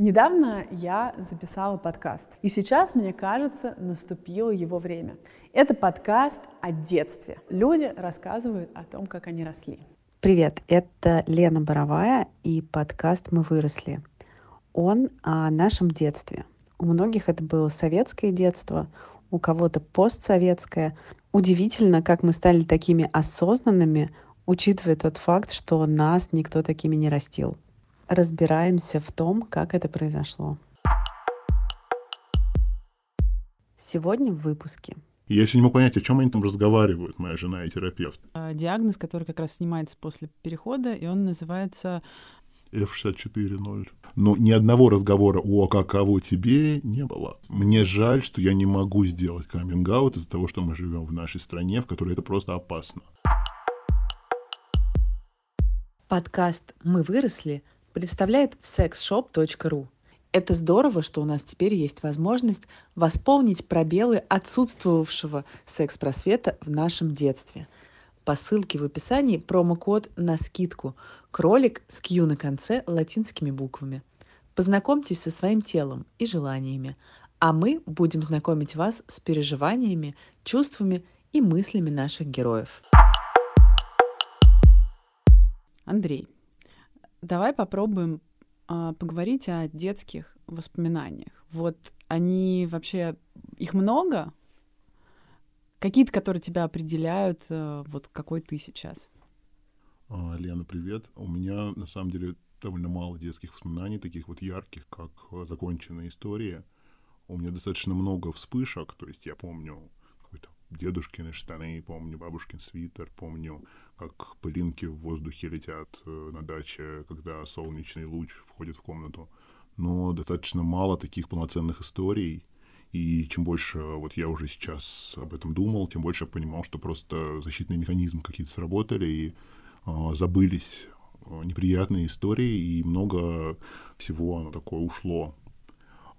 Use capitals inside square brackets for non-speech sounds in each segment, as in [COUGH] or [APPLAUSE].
Недавно я записала подкаст, и сейчас, мне кажется, наступило его время. Это подкаст о детстве. Люди рассказывают о том, как они росли. Привет, это Лена Боровая и подкаст «Мы выросли». Он о нашем детстве. У многих это было советское детство, у кого-то постсоветское. Удивительно, как мы стали такими осознанными, учитывая тот факт, что нас никто такими не растил разбираемся в том, как это произошло. Сегодня в выпуске. Я еще не мог понять, о чем они там разговаривают, моя жена и терапевт. А, диагноз, который как раз снимается после перехода, и он называется F64.0. Но ни одного разговора о каково тебе не было. Мне жаль, что я не могу сделать каминг из-за того, что мы живем в нашей стране, в которой это просто опасно. Подкаст «Мы выросли» представляет sexshop.ru. Это здорово, что у нас теперь есть возможность восполнить пробелы отсутствовавшего секс-просвета в нашем детстве. По ссылке в описании промокод на скидку кролик с Q на конце латинскими буквами. Познакомьтесь со своим телом и желаниями, а мы будем знакомить вас с переживаниями, чувствами и мыслями наших героев. Андрей, Давай попробуем а, поговорить о детских воспоминаниях. Вот они вообще, их много? Какие-то, которые тебя определяют, а, вот какой ты сейчас? А, Лена, привет. У меня, на самом деле, довольно мало детских воспоминаний, таких вот ярких, как а, законченная история. У меня достаточно много вспышек, то есть я помню дедушкины штаны, помню бабушкин свитер, помню как пылинки в воздухе летят э, на даче, когда солнечный луч входит в комнату. Но достаточно мало таких полноценных историй. И чем больше вот я уже сейчас об этом думал, тем больше я понимал, что просто защитные механизмы какие-то сработали и э, забылись неприятные истории, и много всего оно такое ушло.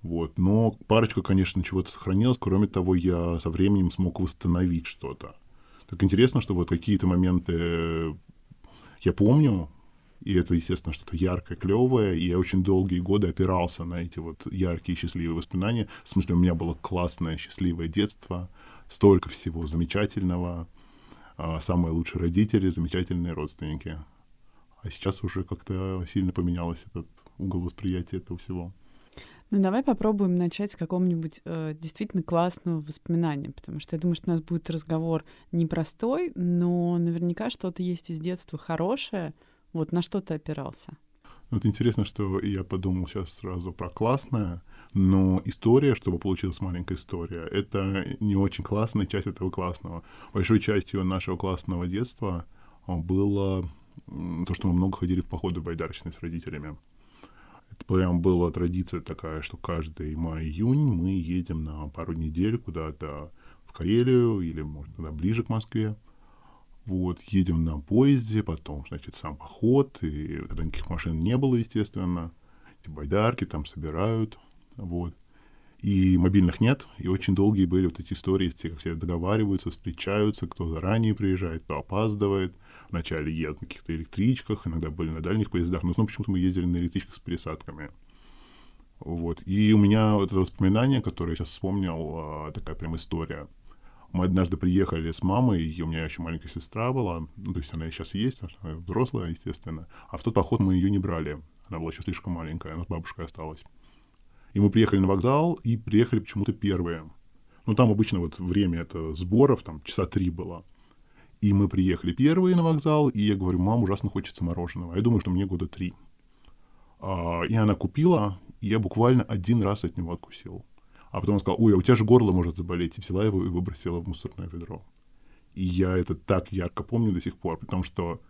Вот. Но парочка, конечно, чего-то сохранилась. Кроме того, я со временем смог восстановить что-то. Так интересно, что вот какие-то моменты э, я помню, и это, естественно, что-то яркое, клевое, и я очень долгие годы опирался на эти вот яркие, счастливые воспоминания. В смысле, у меня было классное, счастливое детство, столько всего замечательного, а, самые лучшие родители, замечательные родственники. А сейчас уже как-то сильно поменялось этот угол восприятия этого всего. Ну, давай попробуем начать с какого-нибудь э, действительно классного воспоминания, потому что я думаю, что у нас будет разговор непростой, но наверняка что-то есть из детства хорошее. Вот на что ты опирался? Вот интересно, что я подумал сейчас сразу про классное, но история, чтобы получилась маленькая история, это не очень классная часть этого классного. Большой частью нашего классного детства было то, что мы много ходили в походы байдарочные с родителями. Это прям была традиция такая, что каждый май-июнь мы едем на пару недель куда-то в Карелию или, может, туда ближе к Москве. Вот, едем на поезде, потом, значит, сам поход, и тогда никаких машин не было, естественно. Эти байдарки там собирают, вот. И мобильных нет, и очень долгие были вот эти истории, как все договариваются, встречаются, кто заранее приезжает, кто опаздывает — Вначале едут на каких-то электричках, иногда были на дальних поездах, но снова почему-то мы ездили на электричках с пересадками. Вот. И у меня вот это воспоминание, которое я сейчас вспомнил, а, такая прям история. Мы однажды приехали с мамой, и у меня еще маленькая сестра была, ну, то есть она сейчас есть, она взрослая, естественно. А в тот поход мы ее не брали, она была еще слишком маленькая, она с бабушкой осталась. И мы приехали на вокзал, и приехали почему-то первые. Ну, там обычно вот время это сборов, там часа три было. И мы приехали первые на вокзал, и я говорю, мам, ужасно хочется мороженого. Я думаю, что мне года три. А, и она купила, и я буквально один раз от него откусил. А потом он сказал, ой, а у тебя же горло может заболеть. И взяла его и выбросила в мусорное ведро. И я это так ярко помню до сих пор, потому что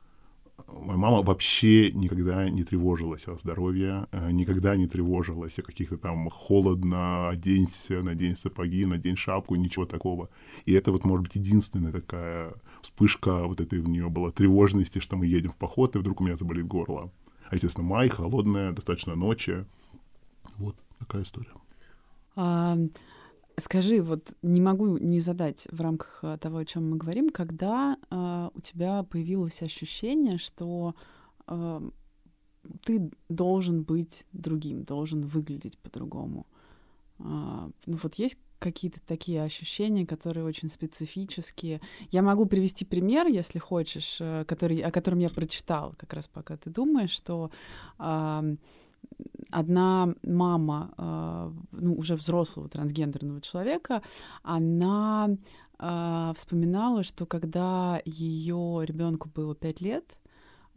моя мама вообще никогда не тревожилась о здоровье, э, никогда не тревожилась о каких-то там холодно, оденься, надень сапоги, надень шапку, ничего такого. И это вот, может быть, единственная такая вспышка вот этой у нее была тревожности, что мы едем в поход, и вдруг у меня заболит горло. А, естественно, май, холодная, достаточно ночи. Вот такая история. А, скажи, вот не могу не задать в рамках а, того, о чем мы говорим, когда а, у тебя появилось ощущение, что а, ты должен быть другим, должен выглядеть по-другому. А, ну вот есть какие-то такие ощущения, которые очень специфические. Я могу привести пример, если хочешь, э, который, о котором я прочитала, как раз пока ты думаешь, что э, одна мама, э, ну, уже взрослого трансгендерного человека, она э, вспоминала, что когда ее ребенку было пять лет,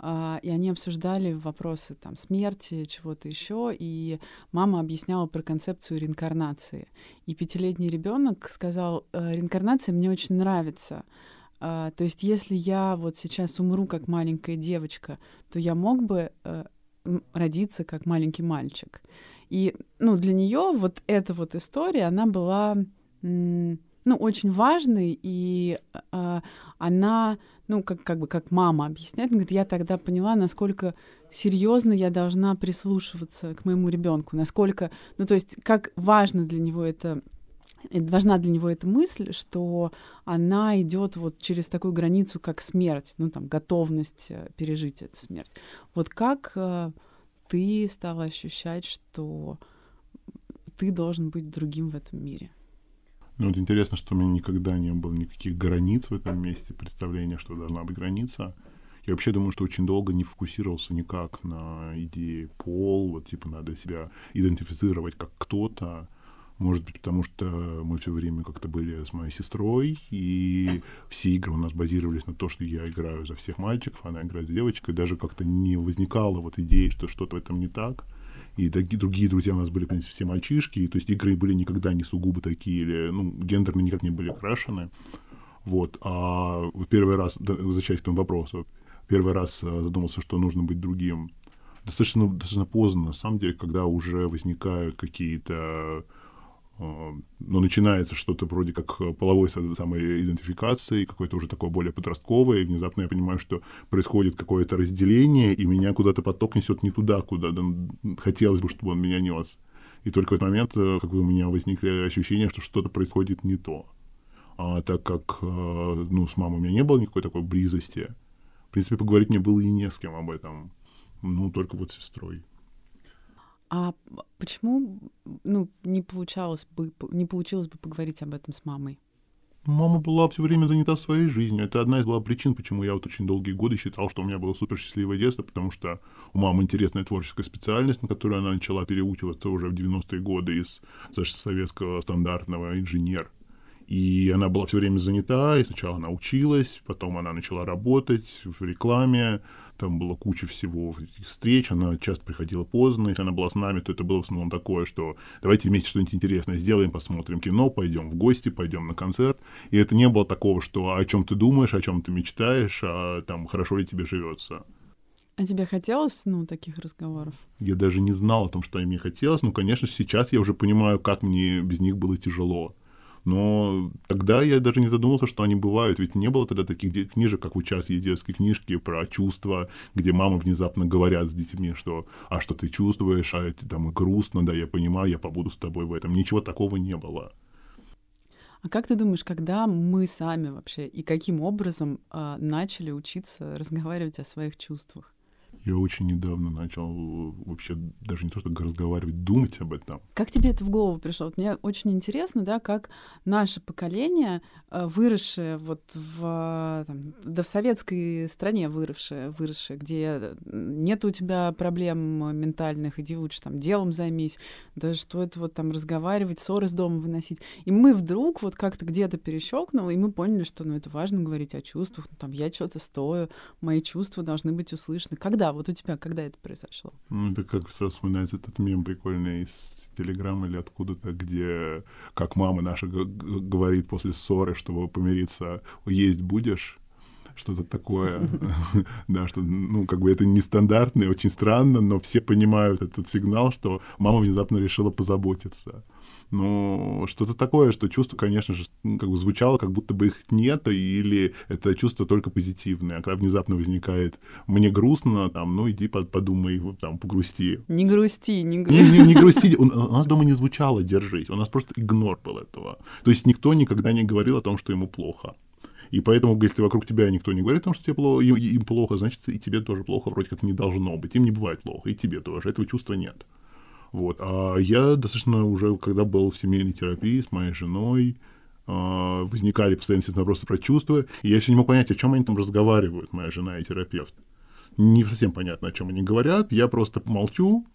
и они обсуждали вопросы там смерти, чего-то еще, и мама объясняла про концепцию реинкарнации. И пятилетний ребенок сказал, «Э, реинкарнация мне очень нравится. А, то есть, если я вот сейчас умру как маленькая девочка, то я мог бы э, родиться как маленький мальчик. И ну, для нее вот эта вот история, она была ну, очень важной, и э, она ну, как, как бы как мама объясняет, говорит, я тогда поняла, насколько серьезно я должна прислушиваться к моему ребенку, насколько, ну, то есть, как важно для него это важна для него эта мысль, что она идет вот через такую границу, как смерть, ну там готовность э, пережить эту смерть. Вот как э, ты стала ощущать, что ты должен быть другим в этом мире? Ну, вот интересно, что у меня никогда не было никаких границ в этом месте, представления, что должна быть граница. Я вообще думаю, что очень долго не фокусировался никак на идее пол, вот типа надо себя идентифицировать как кто-то. Может быть, потому что мы все время как-то были с моей сестрой, и все игры у нас базировались на то, что я играю за всех мальчиков, она играет за девочкой. Даже как-то не возникало вот идеи, что что-то в этом не так и другие друзья у нас были, в принципе, все мальчишки, и, то есть игры были никогда не сугубо такие, или, ну, гендерно никак не были окрашены. Вот, а первый раз, возвращаясь к этому вопросу, первый раз э, задумался, что нужно быть другим. Достаточно, достаточно поздно, на самом деле, когда уже возникают какие-то но начинается что-то вроде как половой самой идентификации, какое-то уже такое более подростковое, и внезапно я понимаю, что происходит какое-то разделение, и меня куда-то поток несет не туда, куда хотелось бы, чтобы он меня нес. И только в этот момент э, как бы у меня возникли ощущения, что что-то происходит не то. А так как э, ну, с мамой у меня не было никакой такой близости, в принципе, поговорить мне было и не с кем об этом. Ну, только вот с сестрой. А почему ну, не, получалось бы, не получилось бы поговорить об этом с мамой? Мама была все время занята своей жизнью. Это одна из была причин, почему я вот очень долгие годы считал, что у меня было супер счастливое детство, потому что у мамы интересная творческая специальность, на которую она начала переучиваться уже в 90-е годы из советского стандартного инженер. И она была все время занята, и сначала она училась, потом она начала работать в рекламе, там было куча всего встреч, она часто приходила поздно, если она была с нами, то это было в основном такое, что давайте вместе что-нибудь интересное сделаем, посмотрим кино, пойдем в гости, пойдем на концерт. И это не было такого, что о чем ты думаешь, о чем ты мечтаешь, а там хорошо ли тебе живется. А тебе хотелось, ну, таких разговоров? Я даже не знал о том, что мне хотелось. Ну, конечно, сейчас я уже понимаю, как мне без них было тяжело. Но тогда я даже не задумывался, что они бывают. Ведь не было тогда таких книжек, как есть детские книжки про чувства, где мамы внезапно говорят с детьми, что «а что ты чувствуешь? А это там грустно, да, я понимаю, я побуду с тобой в этом». Ничего такого не было. А как ты думаешь, когда мы сами вообще и каким образом э, начали учиться разговаривать о своих чувствах? Я очень недавно начал э, вообще даже не то, что разговаривать, думать об этом. Как тебе это в голову пришло? Вот мне очень интересно, да, как наше поколение, э, выросшее вот в, там, да в советской стране выросшее, выросшее, где нет у тебя проблем ментальных, иди лучше там делом займись, да что это вот там разговаривать, ссоры с дома выносить. И мы вдруг вот как-то где-то перещелкнуло, и мы поняли, что ну это важно говорить о чувствах, ну там я что-то стою, мои чувства должны быть услышаны. Когда вот у тебя когда это произошло? Ну, это как сразу вспоминается этот мем прикольный из Телеграма или откуда-то, где как мама наша говорит после ссоры, чтобы помириться, есть будешь? что-то такое, [LAUGHS] да, что, ну, как бы это нестандартно и очень странно, но все понимают этот сигнал, что мама внезапно решила позаботиться. Ну, что-то такое, что чувство, конечно же, как бы звучало, как будто бы их нет, или это чувство только позитивное. А когда внезапно возникает «мне грустно», там, ну, иди подумай, там, погрусти. Не грусти, не грусти. Не, не, не грусти. У, у нас дома не звучало «держись», у нас просто игнор был этого. То есть никто никогда не говорил о том, что ему плохо. И поэтому, если вокруг тебя никто не говорит о том, что тебе плохо, им, им плохо, значит, и тебе тоже плохо, вроде как не должно быть. Им не бывает плохо, и тебе тоже. Этого чувства нет. Вот. А я достаточно уже, когда был в семейной терапии с моей женой, а, возникали постоянно вопросы про чувства, и я все не мог понять, о чем они там разговаривают, моя жена и терапевт. Не совсем понятно, о чем они говорят, я просто молчу,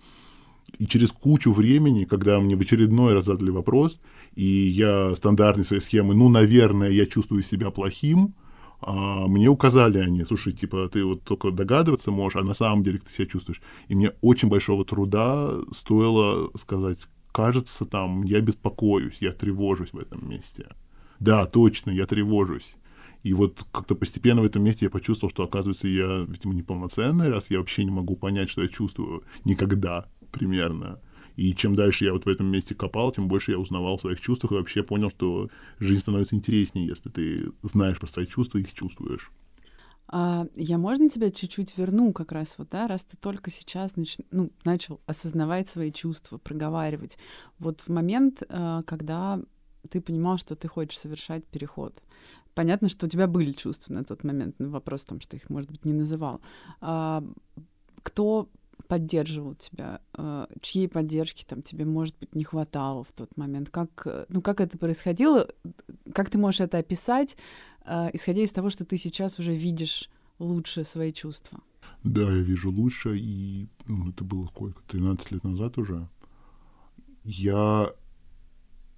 и через кучу времени, когда мне в очередной раз задали вопрос, и я стандартной своей схемы, ну, наверное, я чувствую себя плохим, а мне указали они, слушай, типа, ты вот только догадываться можешь, а на самом деле ты себя чувствуешь. И мне очень большого труда стоило сказать, кажется, там, я беспокоюсь, я тревожусь в этом месте. Да, точно, я тревожусь. И вот как-то постепенно в этом месте я почувствовал, что, оказывается, я, видимо, неполноценный, раз я вообще не могу понять, что я чувствую никогда примерно. И чем дальше я вот в этом месте копал, тем больше я узнавал о своих чувствах и вообще понял, что жизнь становится интереснее, если ты знаешь про свои чувства и их чувствуешь. А, я можно тебя чуть-чуть верну как раз вот, да, раз ты только сейчас нач... ну, начал осознавать свои чувства, проговаривать. Вот в момент, а, когда ты понимал, что ты хочешь совершать переход. Понятно, что у тебя были чувства на тот момент, но вопрос в том, что их, может быть, не называл. А, кто поддерживал тебя, э, чьей поддержки там тебе, может быть, не хватало в тот момент, как, э, ну, как это происходило, как ты можешь это описать, э, исходя из того, что ты сейчас уже видишь лучше свои чувства? Да, я вижу лучше, и ну, это было сколько, 13 лет назад уже. Я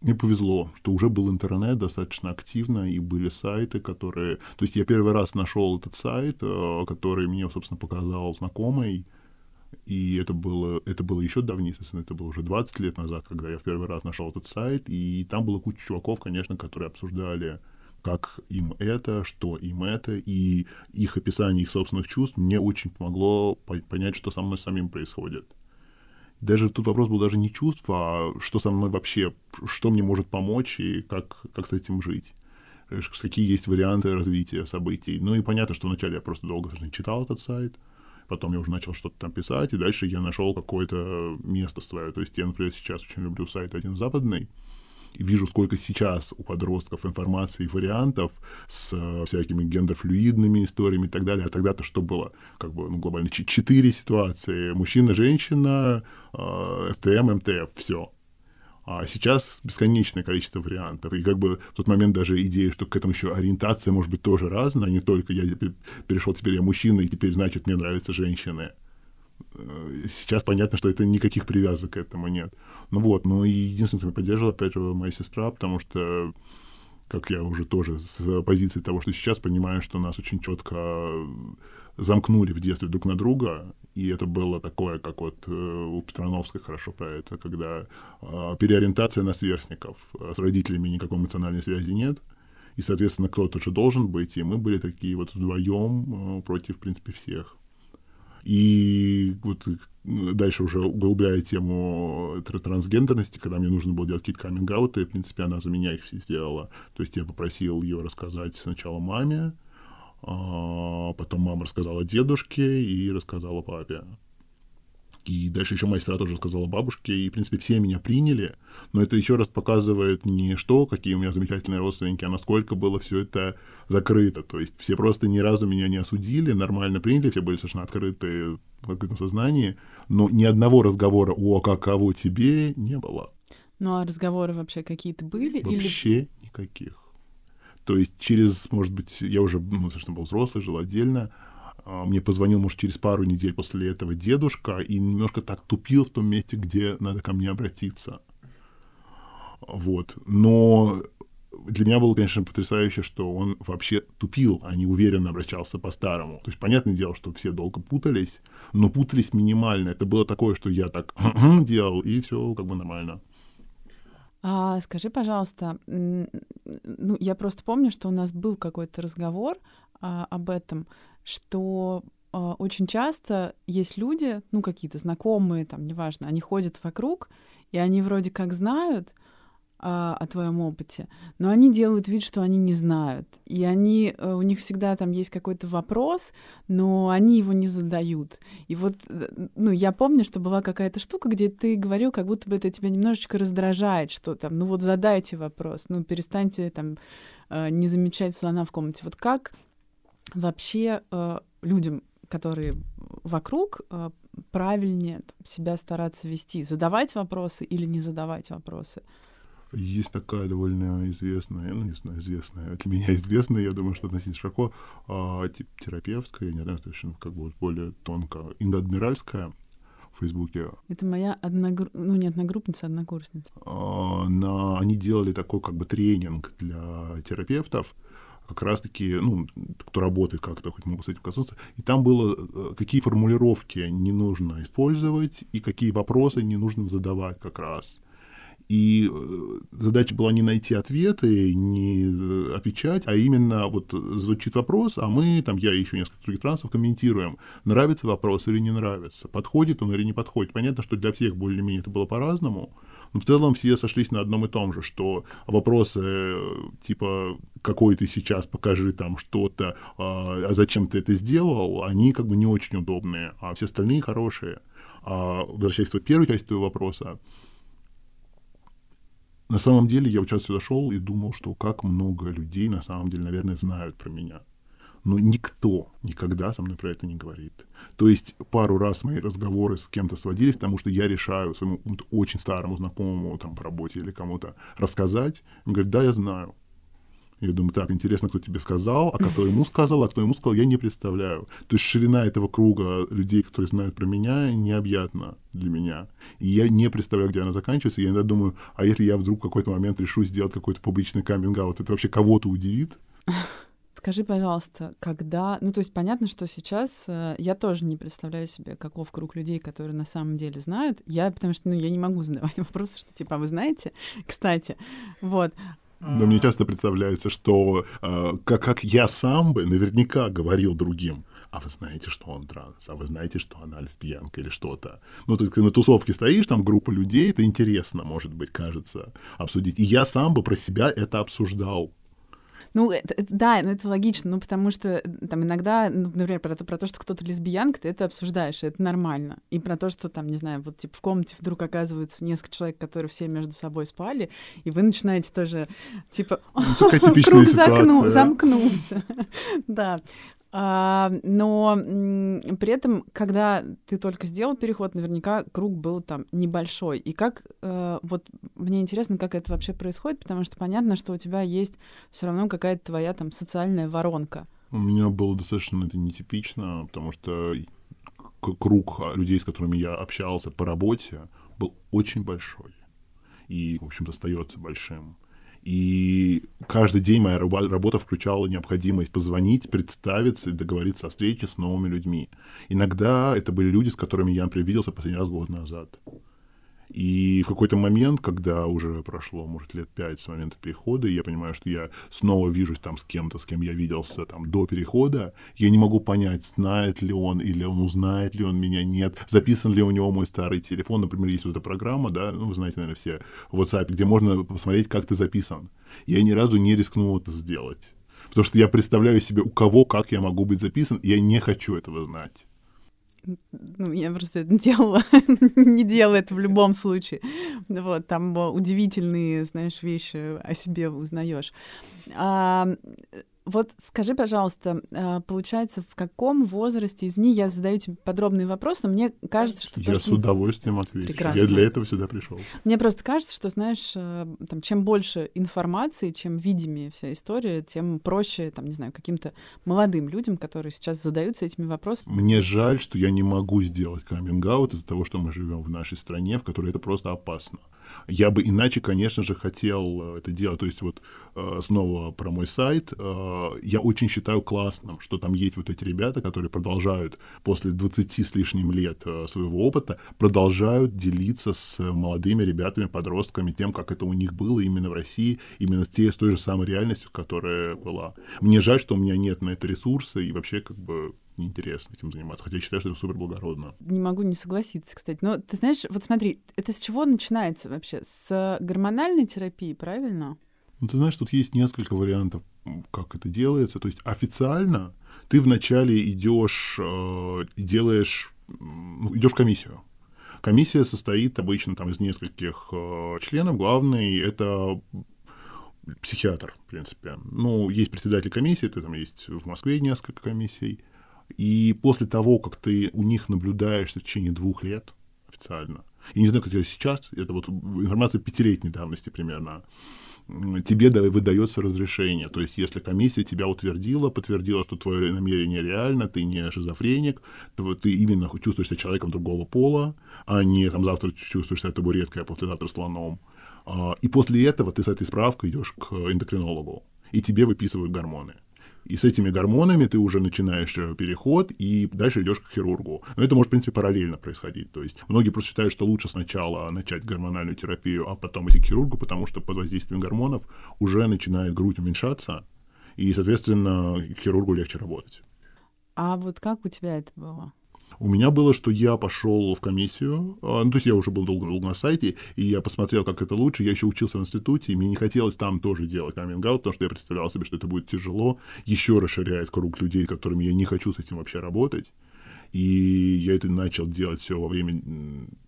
мне повезло, что уже был интернет достаточно активно, и были сайты, которые... То есть я первый раз нашел этот сайт, который мне, собственно, показал знакомый, и это было, это было еще давнее, естественно, это было уже 20 лет назад, когда я в первый раз нашел этот сайт, и там было куча чуваков, конечно, которые обсуждали, как им это, что им это, и их описание их собственных чувств мне очень помогло понять, что со мной самим происходит. Даже тут вопрос был даже не чувств, а что со мной вообще, что мне может помочь и как, как с этим жить какие есть варианты развития событий. Ну и понятно, что вначале я просто долго читал этот сайт, потом я уже начал что-то там писать, и дальше я нашел какое-то место свое. То есть я, например, сейчас очень люблю сайт «Один западный», и вижу, сколько сейчас у подростков информации и вариантов с э, всякими гендерфлюидными историями и так далее. А тогда-то что было? Как бы, ну, глобально, четыре ситуации. Мужчина, женщина, ФТМ, МТФ, все. А сейчас бесконечное количество вариантов. И как бы в тот момент даже идея, что к этому еще ориентация может быть тоже разная, а не только я перешел, теперь я мужчина, и теперь, значит, мне нравятся женщины. Э, сейчас понятно, что это никаких привязок к этому нет. Ну вот, ну и единственное, кто меня поддерживал, опять же, моя сестра, потому что как я уже тоже с позиции того, что сейчас понимаю, что нас очень четко замкнули в детстве друг на друга, и это было такое, как вот э, у Петрановской хорошо про это, когда э, переориентация на сверстников. С родителями никакой эмоциональной связи нет, и, соответственно, кто-то же должен быть, и мы были такие вот вдвоем э, против, в принципе, всех. И вот дальше уже углубляя тему трансгендерности, когда мне нужно было делать какие-то каминг в принципе, она за меня их все сделала. То есть я попросил ее рассказать сначала маме, а потом мама рассказала дедушке и рассказала папе. И дальше еще моя сестра тоже сказала бабушке, и, в принципе, все меня приняли, но это еще раз показывает не что, какие у меня замечательные родственники, а насколько было все это закрыто. То есть все просто ни разу меня не осудили, нормально приняли, все были совершенно открыты в открытом сознании, но ни одного разговора «О, каково тебе» не было. Ну а разговоры вообще какие-то были? Вообще или... никаких. То есть через, может быть, я уже ну, достаточно был взрослый, жил отдельно, а, мне позвонил, может, через пару недель после этого дедушка и немножко так тупил в том месте, где надо ко мне обратиться. Вот. Но для меня было, конечно, потрясающе, что он вообще тупил, а не уверенно обращался по-старому. То есть, понятное дело, что все долго путались, но путались минимально. Это было такое, что я так делал, и все как бы нормально. А, скажи, пожалуйста, ну, я просто помню, что у нас был какой-то разговор а, об этом, что а, очень часто есть люди, ну, какие-то знакомые, там, неважно, они ходят вокруг, и они вроде как знают, а, о твоем опыте, но они делают вид, что они не знают. И они, э, у них всегда там есть какой-то вопрос, но они его не задают. И вот, э, ну, я помню, что была какая-то штука, где ты говорил, как будто бы это тебя немножечко раздражает, что там, ну вот задайте вопрос, ну перестаньте там э, не замечать слона в комнате. Вот как вообще людям, которые вокруг, правильнее там, себя стараться вести? Задавать вопросы или не задавать вопросы? Есть такая довольно известная, ну, не знаю, известная, для меня известная, я думаю, что относительно широко, а, тип, терапевтка, я не знаю, точно, как бы более тонко, Инга Адмиральская, в Фейсбуке. Это моя одногру... ну не одногруппница, а однокурсница. А, на... Они делали такой как бы тренинг для терапевтов, как раз-таки, ну, кто работает как-то, хоть могут с этим коснуться, и там было, э, какие формулировки не нужно использовать и какие вопросы не нужно задавать как раз. И э, задача была не найти ответы, не э, отвечать, а именно вот звучит вопрос, а мы, там я и еще несколько других трансов комментируем, нравится вопрос или не нравится, подходит он или не подходит. Понятно, что для всех более-менее это было по-разному, но в целом все сошлись на одном и том же, что вопросы э, типа какой ты сейчас, покажи там что-то, а, а зачем ты это сделал, они как бы не очень удобные, а все остальные хорошие. А возвращаясь к первой части твоего вопроса, на самом деле я вот сейчас сюда шел и думал, что как много людей на самом деле, наверное, знают про меня. Но никто никогда со мной про это не говорит. То есть пару раз мои разговоры с кем-то сводились к тому, что я решаю своему очень старому знакомому там по работе или кому-то рассказать. Он говорит, да, я знаю. Я думаю, так, интересно, кто тебе сказал, а кто ему сказал, а кто ему сказал, я не представляю. То есть ширина этого круга людей, которые знают про меня, необъятна для меня. И я не представляю, где она заканчивается. Я иногда думаю, а если я вдруг в какой-то момент решу сделать какой-то публичный каминг-аут, это вообще кого-то удивит? Скажи, пожалуйста, когда... Ну, то есть понятно, что сейчас э, я тоже не представляю себе, каков круг людей, которые на самом деле знают. Я, потому что, ну, я не могу [LAUGHS] задавать вопросы, что типа, а вы знаете? Кстати, вот. Но мне часто представляется, что э, как, как я сам бы наверняка говорил другим, а вы знаете, что он транс, а вы знаете, что она лесбиянка или что-то. Ну, ты, ты на тусовке стоишь, там группа людей, это интересно, может быть, кажется, обсудить. И я сам бы про себя это обсуждал. Ну, это, это, да, ну это логично, ну потому что там иногда, ну, например, про то, про то, что кто-то лесбиянка, ты это обсуждаешь, и это нормально. И про то, что там, не знаю, вот типа в комнате вдруг оказывается несколько человек, которые все между собой спали, и вы начинаете тоже типа ну, [LAUGHS] ситуация. замкнулся. Да. [LAUGHS] А, но при этом, когда ты только сделал переход, наверняка круг был там небольшой. И как э, вот мне интересно, как это вообще происходит, потому что понятно, что у тебя есть все равно какая-то твоя там социальная воронка. У меня было достаточно это нетипично, потому что круг людей, с которыми я общался по работе, был очень большой. И, в общем-то, остается большим. И каждый день моя работа включала необходимость позвонить, представиться и договориться о встрече с новыми людьми. Иногда это были люди, с которыми я, например, виделся последний раз год назад. И в какой-то момент, когда уже прошло, может, лет пять с момента перехода, я понимаю, что я снова вижусь там с кем-то, с кем я виделся там до перехода, я не могу понять, знает ли он или он узнает ли он меня, нет, записан ли у него мой старый телефон, например, есть вот эта программа, да, ну, вы знаете, наверное, все в WhatsApp, где можно посмотреть, как ты записан. Я ни разу не рискнул это сделать. Потому что я представляю себе, у кого, как я могу быть записан, и я не хочу этого знать. Ну, я просто это делала, [LAUGHS] не делала это в любом случае. Вот, там удивительные, знаешь, вещи о себе узнаешь. Вот скажи, пожалуйста, а, получается, в каком возрасте, извини, я задаю тебе подробный вопрос, но мне кажется, что... Я то, с удовольствием отвечу. Прекрасно. Я для этого сюда пришел. Мне просто кажется, что, знаешь, э, там, чем больше информации, чем видимее вся история, тем проще, там, не знаю, каким-то молодым людям, которые сейчас задаются этими вопросами. Мне жаль, что я не могу сделать каминг-аут из-за того, что мы живем в нашей стране, в которой это просто опасно. Я бы иначе, конечно же, хотел э, это делать. То есть вот э, снова про мой сайт. Э, я очень считаю классным, что там есть вот эти ребята, которые продолжают после 20 с лишним лет своего опыта, продолжают делиться с молодыми ребятами, подростками тем, как это у них было именно в России, именно с, те, с той же самой реальностью, которая была. Мне жаль, что у меня нет на это ресурса, и вообще как бы неинтересно этим заниматься, хотя я считаю, что это супер благородно. Не могу не согласиться, кстати. Но ты знаешь, вот смотри, это с чего начинается вообще? С гормональной терапии, правильно? Ну, ты знаешь, тут есть несколько вариантов, как это делается. То есть официально ты вначале идешь э, делаешь, ну, идешь в комиссию. Комиссия состоит обычно там из нескольких э, членов. Главный это психиатр, в принципе. Ну, есть председатель комиссии, это там есть в Москве несколько комиссий. И после того, как ты у них наблюдаешь в течение двух лет официально, я не знаю, как это сейчас, это вот информация пятилетней давности примерно, тебе выдается разрешение. То есть, если комиссия тебя утвердила, подтвердила, что твое намерение реально, ты не шизофреник, то ты именно чувствуешь себя человеком другого пола, а не там завтра чувствуешь себя табуреткой, а послезавтра слоном. А, и после этого ты с этой справкой идешь к эндокринологу, и тебе выписывают гормоны. И с этими гормонами ты уже начинаешь э, переход, и дальше идешь к хирургу. Но это может, в принципе, параллельно происходить. То есть многие просто считают, что лучше сначала начать гормональную терапию, а потом идти к хирургу, потому что под воздействием гормонов уже начинает грудь уменьшаться, и, соответственно, к хирургу легче работать. А вот как у тебя это было? У меня было, что я пошел в комиссию, а, ну, то есть я уже был долго, долго на сайте, и я посмотрел, как это лучше. Я еще учился в институте, и мне не хотелось там тоже делать каминг потому что я представлял себе, что это будет тяжело, еще расширяет круг людей, которыми я не хочу с этим вообще работать. И я это начал делать все во время,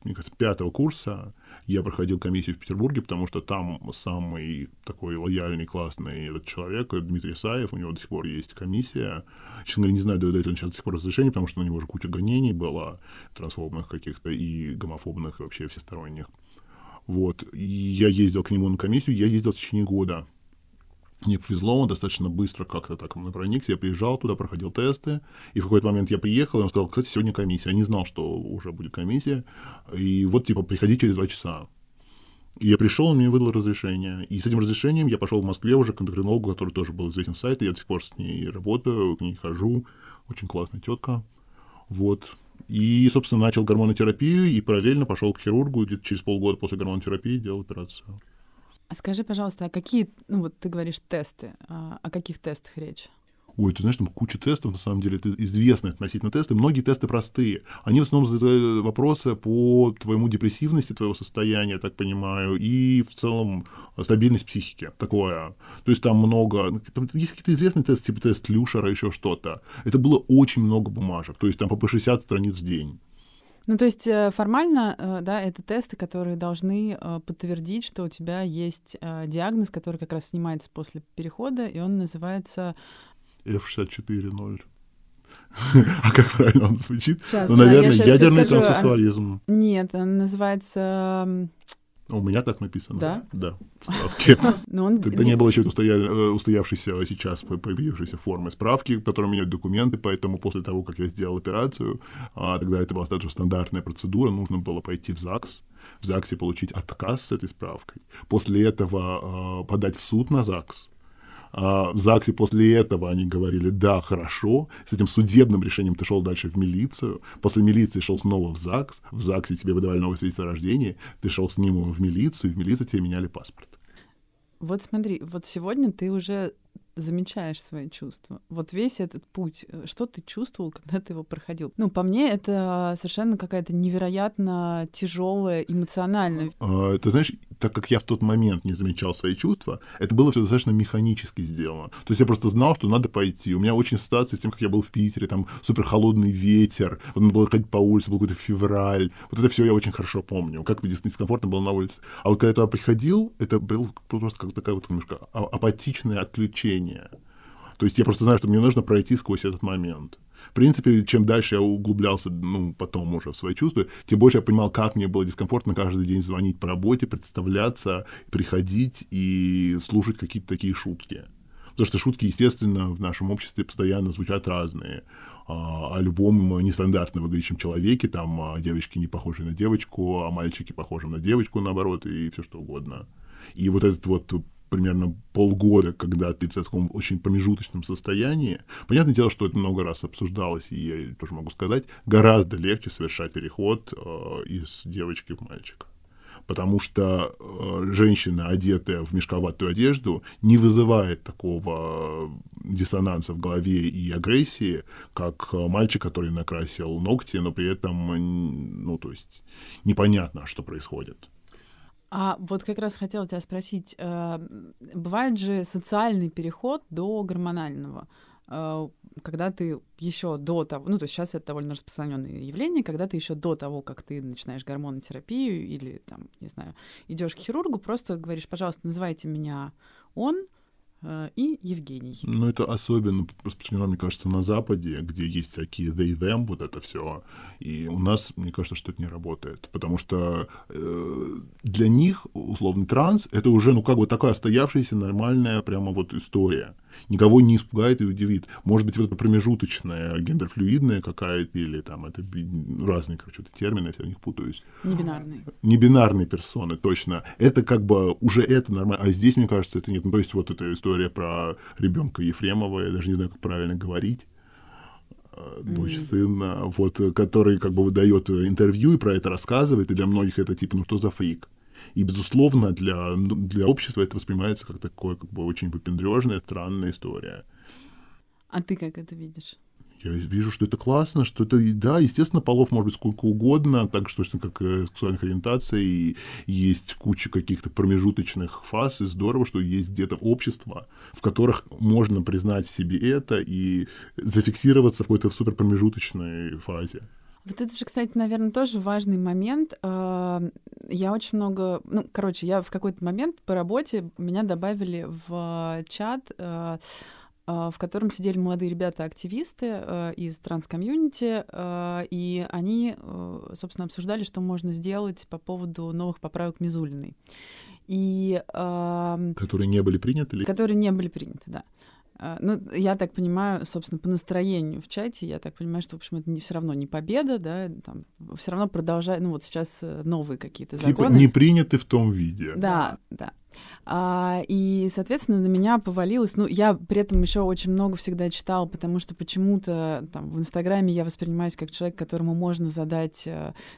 мне кажется, пятого курса. Я проходил комиссию в Петербурге, потому что там самый такой лояльный, классный этот человек, Дмитрий Саев, у него до сих пор есть комиссия. Честно говоря, не знаю, дает он сейчас до сих пор разрешение, потому что на него уже куча гонений было, трансфобных каких-то и гомофобных, и вообще всесторонних. Вот. И я ездил к нему на комиссию, я ездил в течение года. Мне повезло, он достаточно быстро как-то так на проникся. Я приезжал туда, проходил тесты. И в какой-то момент я приехал, и он сказал, кстати, сегодня комиссия. Я не знал, что уже будет комиссия. И вот, типа, приходи через два часа. И я пришел, он мне выдал разрешение. И с этим разрешением я пошел в Москве уже к эндокринологу, который тоже был известен сайт. И я до сих пор с ней работаю, к ней хожу. Очень классная тетка. Вот. И, собственно, начал гормонотерапию и параллельно пошел к хирургу. Где-то через полгода после гормонотерапии делал операцию. А скажи, пожалуйста, а какие, ну вот ты говоришь тесты, а, о каких тестах речь? Ой, ты знаешь, там куча тестов, на самом деле, это известные относительно тесты. Многие тесты простые. Они в основном задают вопросы по твоему депрессивности, твоего состояния, так понимаю, и в целом стабильность психики. Такое. То есть там много... Там есть какие-то известные тесты, типа тест Люшера, еще что-то. Это было очень много бумажек. То есть там по 60 страниц в день. Ну, то есть э, формально, э, да, это тесты, которые должны э, подтвердить, что у тебя есть диагноз, который как раз снимается после перехода, и он называется... F64.0. [LAUGHS] А как правильно он звучит? Сейчас, ну, наверное, ядерный транссексуализм. Нет, он называется у меня так написано. Да? Да, в справке. [LAUGHS] Но он... Тогда не было еще устоявшейся сейчас появившейся формы справки, которая меняет документы, поэтому после того, как я сделал операцию, а, тогда это была также стандартная процедура, нужно было пойти в ЗАГС, в ЗАГСе получить отказ с этой справкой, после этого а, подать в суд на ЗАГС, в ЗАГСе после этого они говорили, да, хорошо, с этим судебным решением ты шел дальше в милицию, после милиции шел снова в ЗАГС, в ЗАГСе тебе выдавали новое свидетельство о рождении, ты шел с ним в милицию, и в милиции тебе меняли паспорт. Вот смотри, вот сегодня ты уже замечаешь свои чувства. Вот весь этот путь, э, что ты чувствовал, когда ты его проходил? Ну, по мне, это совершенно какая-то невероятно тяжелая эмоциональная. А, ты знаешь, так как я в тот момент не замечал свои чувства, это было все достаточно механически сделано. То есть я просто знал, что надо пойти. У меня очень ассоциация с тем, как я был в Питере, там супер холодный ветер, вот надо было ходить по улице, был какой-то февраль. Вот это все я очень хорошо помню, как мне дискомфортно было на улице. А вот когда я туда приходил, это был просто как такая вот немножко а, апатичное отключение мышления. То есть я просто знаю, что мне нужно пройти сквозь этот момент. В принципе, чем дальше я углублялся, ну, потом уже в свои чувства, тем больше я понимал, как мне было дискомфортно каждый день звонить по работе, представляться, приходить и слушать какие-то такие шутки. Потому что шутки, естественно, в нашем обществе постоянно звучат разные. А, о любом нестандартно выглядящем человеке, там, о девочке не похожей на девочку, о мальчике похожем на девочку, наоборот, и все что угодно. И вот этот вот примерно полгода, когда ты в таком очень промежуточном состоянии, понятное дело, что это много раз обсуждалось, и я тоже могу сказать, гораздо легче совершать переход э, из девочки в мальчика. Потому что э, женщина, одетая в мешковатую одежду, не вызывает такого диссонанса в голове и агрессии, как мальчик, который накрасил ногти, но при этом, ну, то есть, непонятно, что происходит. А вот как раз хотела тебя спросить, э, бывает же социальный переход до гормонального. Э, когда ты еще до того, ну, то есть сейчас это довольно распространенное явление, когда ты еще до того, как ты начинаешь гормонотерапию или, там, не знаю, идешь к хирургу, просто говоришь, пожалуйста, называйте меня он, и Евгений. Ну, это особенно распространено, мне кажется, на Западе, где есть всякие they, them, вот это все. И у нас, мне кажется, что это не работает. Потому что э, для них условный транс — это уже, ну, как бы такая остоявшаяся нормальная прямо вот история никого не испугает и удивит. Может быть, вот промежуточная, гендерфлюидная какая-то, или там это разные, короче, термины, я все в них путаюсь. Небинарные. Небинарные персоны, точно. Это как бы уже это нормально. А здесь, мне кажется, это нет. Ну, то есть вот эта история про ребенка Ефремова, я даже не знаю, как правильно говорить э, дочь, mm-hmm. сына, вот, который как бы выдает интервью и про это рассказывает, и для многих это типа, ну что за фрик? И, безусловно, для, для общества это воспринимается как такое как бы очень выпендрежная, странная история. А ты как это видишь? Я вижу, что это классно, что это, да, естественно, полов может быть сколько угодно, так что точно как э, сексуальных ориентаций, и есть куча каких-то промежуточных фаз, и здорово, что есть где-то общество, в которых можно признать в себе это и зафиксироваться в какой-то супер промежуточной фазе. Вот это же, кстати, наверное, тоже важный момент. А, я очень много... Ну, короче, я в какой-то момент по работе меня добавили в чат, а, а, в котором сидели молодые ребята-активисты из транс-комьюнити, и они, собственно, обсуждали, что можно сделать по поводу новых поправок Мизулиной. И, которые не были приняты? Которые не были приняты, да. А, ну, я так понимаю, собственно, по настроению в чате, я так понимаю, что, в общем, это не, все равно не победа, да, там, все равно продолжает, ну, вот сейчас э, новые какие-то типа законы. Типа не приняты в том виде. Да, да. А, и, соответственно, на меня повалилось. Ну, я при этом еще очень много всегда читал, потому что почему-то там в Инстаграме я воспринимаюсь как человек, которому можно задать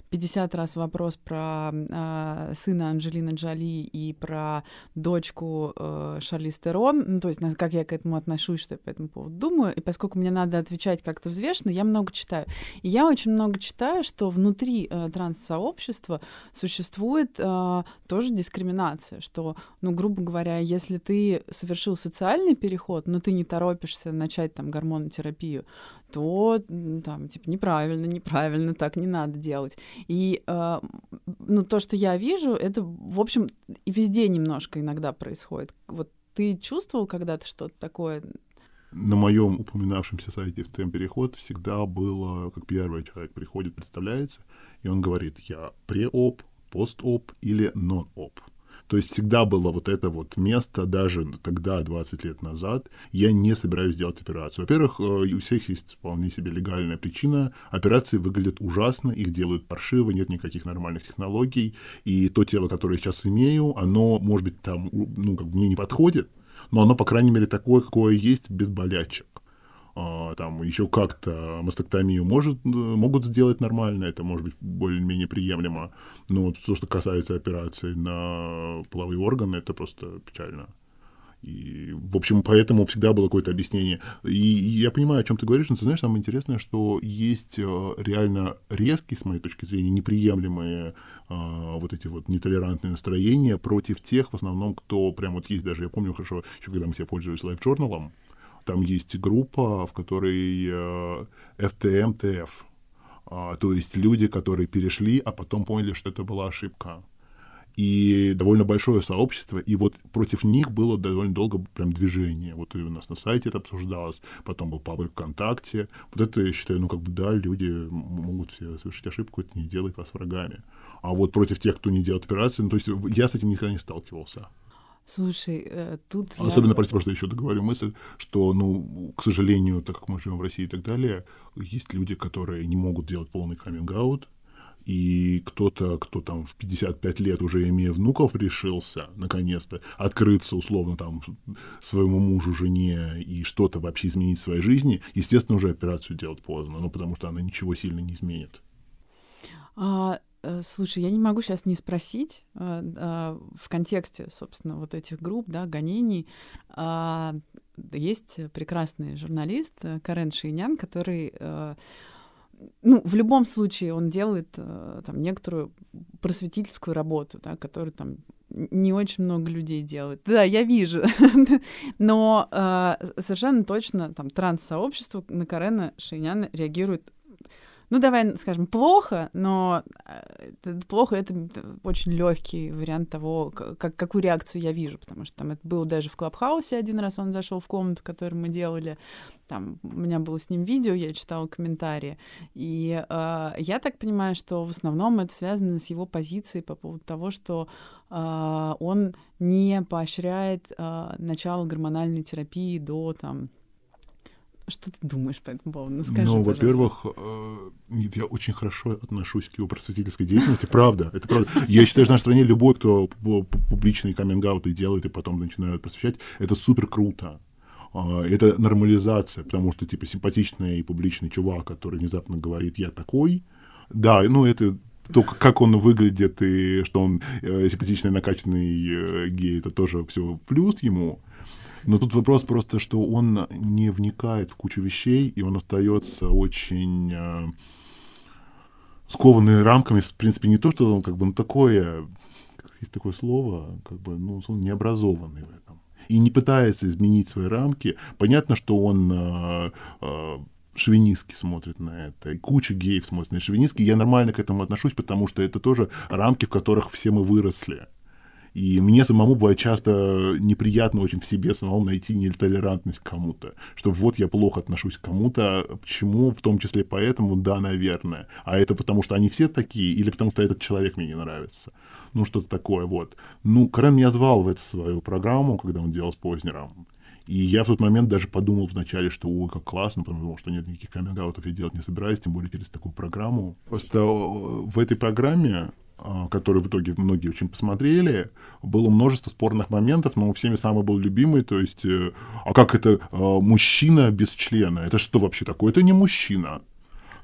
50 э, раз вопрос про а, сына Анджелины Джоли и про дочку а, Шарли Стерон. Ну, то есть, как я к этому отношусь, что я по этому поводу думаю. И поскольку мне надо отвечать как-то взвешенно, я много читаю. И я очень много читаю, что внутри а, транс-сообщества существует а, тоже дискриминация, что ну, грубо говоря, если ты совершил социальный переход, но ты не торопишься начать там гормонотерапию, то там, типа, неправильно, неправильно, так не надо делать. И, э, ну, то, что я вижу, это, в общем, и везде немножко иногда происходит. Вот ты чувствовал когда-то что-то такое? На моем упоминавшемся сайте в тем переход всегда было, как первый человек приходит, представляется, и он говорит, я пре-оп, пост-оп или нон-оп. То есть всегда было вот это вот место, даже тогда, 20 лет назад, я не собираюсь делать операцию. Во-первых, э, у всех есть вполне себе легальная причина. Операции выглядят ужасно, их делают паршиво, нет никаких нормальных технологий. И то тело, которое я сейчас имею, оно, может быть, там, ну, как бы мне не подходит, но оно, по крайней мере, такое, какое есть, без болячек. А, там еще как-то мастектомию может, э, могут сделать нормально, это может быть более-менее приемлемо. Но вот то, что касается операций на половые органы, это просто печально. И, в общем, поэтому всегда было какое-то объяснение. И, и я понимаю, о чем ты говоришь, но ты знаешь, самое интересное, что есть э, реально резкие, с моей точки зрения, неприемлемые а, вот эти вот нетолерантные настроения против тех, в основном, кто прям вот есть даже, я помню хорошо, еще когда мы все пользовались лайф-журналом, там есть группа, в которой э, FTM-TF, а, то есть люди, которые перешли, а потом поняли, что это была ошибка. И довольно большое сообщество, и вот против них было довольно долго прям движение. Вот и у нас на сайте это обсуждалось, потом был паблик ВКонтакте. Вот это, я считаю, ну как бы да, люди могут все совершить ошибку, это не делает вас врагами. А вот против тех, кто не делает операции, ну то есть я с этим никогда не сталкивался. Слушай, э, тут... Особенно, я... прости, просто еще договорю мысль, что, ну, к сожалению, так как мы живем в России и так далее, есть люди, которые не могут делать полный каминг-аут, и кто-то, кто там в 55 лет, уже имея внуков, решился, наконец-то, открыться, условно, там, своему мужу, жене и что-то вообще изменить в своей жизни, естественно, уже операцию делать поздно, ну, потому что она ничего сильно не изменит. А, слушай, я не могу сейчас не спросить э, э, в контексте, собственно, вот этих групп, да, гонений. Э, есть прекрасный журналист э, Карен Шейнян, который, э, ну, в любом случае, он делает э, там некоторую просветительскую работу, да, которую там не очень много людей делают. Да, я вижу. [LAUGHS] Но э, совершенно точно там транс-сообщество на Карена Шейняна реагирует ну, давай скажем, плохо, но э, плохо это очень легкий вариант того, как, какую реакцию я вижу, потому что там это было даже в Клабхаусе один раз, он зашел в комнату, которую мы делали, там у меня было с ним видео, я читала комментарии, и э, я так понимаю, что в основном это связано с его позицией по поводу того, что э, он не поощряет э, начало гормональной терапии до там что ты думаешь по этому поводу? Ну, скажи, Ну, во-первых, э, я очень хорошо отношусь к его просветительской деятельности, правда, это правда. Я считаю, что в нашей стране любой, кто публичные каминг делает и потом начинают просвещать, это супер круто. А, это нормализация, потому что, типа, симпатичный и публичный чувак, который внезапно говорит «я такой», да, ну, это то, как он выглядит и что он э, симпатичный, накачанный э, гей, это тоже все плюс ему. Но тут вопрос просто, что он не вникает в кучу вещей, и он остается очень э, скованный рамками. В принципе, не то, что он как бы, ну, такое, есть такое слово, как бы, ну, он необразованный в этом. И не пытается изменить свои рамки. Понятно, что он э, э, шовинистски смотрит на это, и куча геев смотрит на шовинистски. Я нормально к этому отношусь, потому что это тоже рамки, в которых все мы выросли. И мне самому бывает часто неприятно очень в себе самому найти нетолерантность к кому-то. Что вот я плохо отношусь к кому-то, почему, в том числе поэтому, да, наверное. А это потому, что они все такие, или потому, что этот человек мне не нравится. Ну, что-то такое, вот. Ну, Карен меня звал в эту свою программу, когда он делал с Познером. И я в тот момент даже подумал вначале, что ой, как классно, потому что нет никаких каминг я делать не собираюсь, тем более через такую программу. Просто э, в этой программе который в итоге многие очень посмотрели, было множество спорных моментов, но всеми самый был любимый, то есть, э, а как это а, мужчина без члена? Это что вообще такое? Это не мужчина.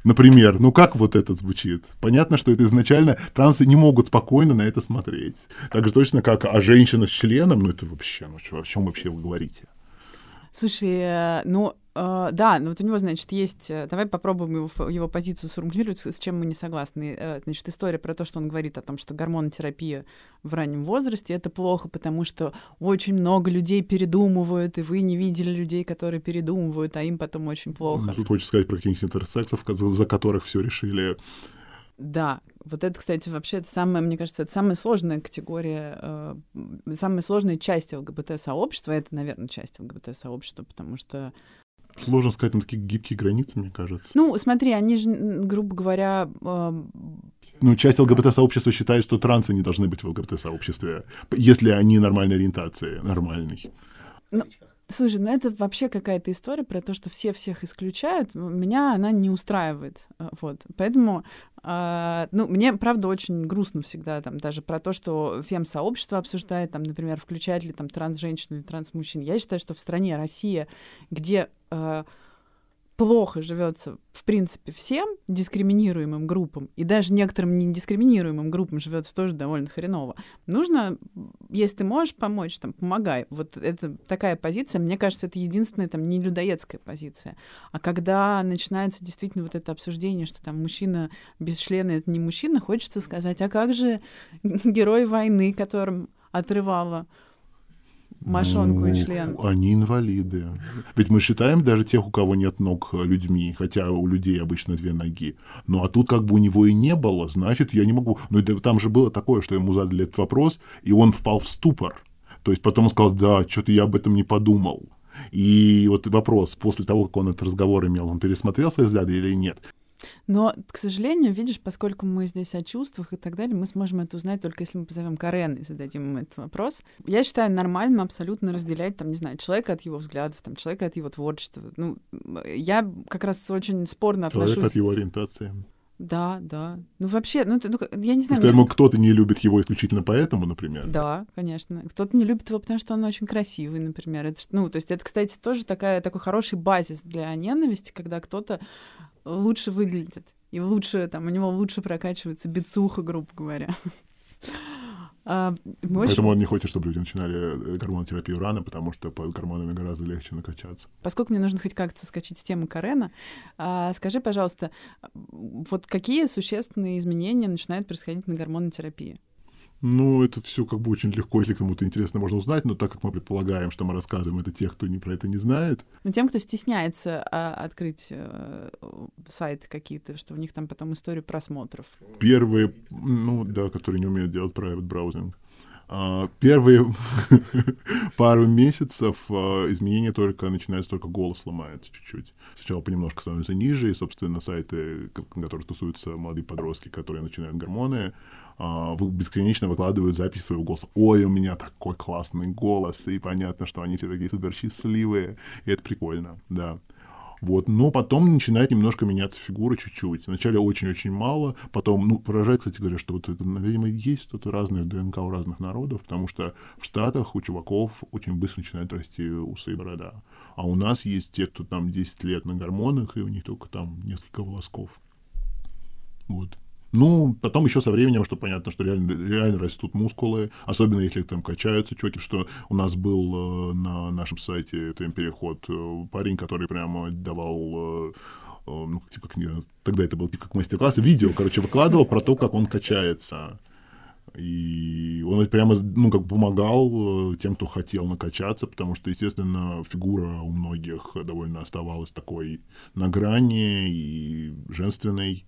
Например, ну как вот это звучит? Понятно, что это изначально трансы не могут спокойно на это смотреть. Так же точно, как а женщина с членом, ну это вообще, ну что, о чем вообще вы говорите? Слушай, э, ну Uh, да, ну вот у него, значит, есть... Э, давай попробуем его, его позицию сформулировать, с, чем мы не согласны. Uh, значит, история про то, что он говорит о том, что гормонотерапия в раннем возрасте — это плохо, потому что очень много людей передумывают, и вы не видели людей, которые передумывают, а им потом очень плохо. Тут хочется сказать про каких-нибудь интерсексов, за которых все решили да, вот это, кстати, вообще это самая, мне кажется, это самая сложная категория, э, самая сложная часть ЛГБТ-сообщества, это, наверное, часть ЛГБТ-сообщества, потому что Сложно сказать, там такие гибкие границы, мне кажется. Ну, смотри, они же, грубо говоря... Э... Ну, часть ЛГБТ-сообщества считает, что трансы не должны быть в ЛГБТ-сообществе, если они нормальной ориентации, нормальной. Ну, Слушай, ну это вообще какая-то история про то, что все всех исключают. Меня она не устраивает. Э, вот. Поэтому, э, ну, мне, правда, очень грустно всегда там даже про то, что фем-сообщество обсуждает, там, например, включает ли там транс-женщин или транс-мужчин. Я считаю, что в стране Россия, где э, плохо живется, в принципе, всем дискриминируемым группам, и даже некоторым не дискриминируемым группам живется тоже довольно хреново. Нужно, если ты можешь помочь, там, помогай. Вот это такая позиция, мне кажется, это единственная там не людоедская позиция. А когда начинается действительно вот это обсуждение, что там мужчина без члена — это не мужчина, хочется сказать, а как же герой войны, которым отрывало мошонку ну, и член. Они инвалиды. Ведь мы считаем даже тех, у кого нет ног э, людьми, хотя у людей обычно две ноги. Ну а тут как бы у него и не было, значит, я не могу. Ну там же было такое, что ему задали этот вопрос, и он впал в ступор. То есть потом он сказал, да, что-то я об этом не подумал. И вот вопрос, после того, как он этот разговор имел, он пересмотрел свои взгляды или нет? Но, к сожалению, видишь, поскольку мы здесь о чувствах и так далее, мы сможем это узнать только если мы позовем Карен и зададим ему этот вопрос. Я считаю нормальным абсолютно разделять, там, не знаю, человека от его взглядов, там, человека от его творчества. Ну, я как раз очень спорно Человек отношусь... от его ориентации. Да, да. Ну, вообще, ну, ну я не знаю. Потому кто-то не любит его исключительно поэтому, например. Да, конечно. Кто-то не любит его, потому что он очень красивый, например. Это, ну, то есть это, кстати, тоже такая, такой хороший базис для ненависти, когда кто-то лучше выглядит. И лучше, там, у него лучше прокачивается бицуха, грубо говоря. [LAUGHS] А, Поэтому очень... он не хочет, чтобы люди начинали э, гормонотерапию рано, потому что под гормонами гораздо легче накачаться. Поскольку мне нужно хоть как-то скачать с темы Карена, а, скажи, пожалуйста, вот какие существенные изменения начинают происходить на гормонотерапии? Ну, это все как бы очень легко, если кому-то интересно, можно узнать, но так как мы предполагаем, что мы рассказываем это тех, кто не про это не знает. Но тем, кто стесняется а, открыть э, сайты какие-то, что у них там потом историю просмотров. Первые, ну да, которые не умеют делать private browsing. А, первые [LAUGHS] пару месяцев а, изменения только начинаются, только голос ломается чуть-чуть. Сначала понемножку становится ниже, и, собственно, сайты, на которых тусуются молодые подростки, которые начинают гормоны, бесконечно выкладывают запись своего голоса. Ой, у меня такой классный голос, и понятно, что они все такие супер счастливые, и это прикольно, да. Вот. Но потом начинает немножко меняться фигура чуть-чуть. Вначале очень-очень мало, потом, ну, поражает, кстати говоря, что вот это, видимо, есть что-то разное в ДНК у разных народов, потому что в Штатах у чуваков очень быстро начинают расти усы и борода. А у нас есть те, кто там 10 лет на гормонах, и у них только там несколько волосков. Вот. Ну, потом еще со временем, что понятно, что реально, реально растут мускулы, особенно если там качаются чуваки, что у нас был э, на нашем сайте это переход э, парень, который прямо давал э, ну, типа, как, тогда это был типа как мастер-класс, видео, короче, выкладывал про то, как он качается. И он прямо, ну, как помогал тем, кто хотел накачаться, потому что, естественно, фигура у многих довольно оставалась такой на грани и женственной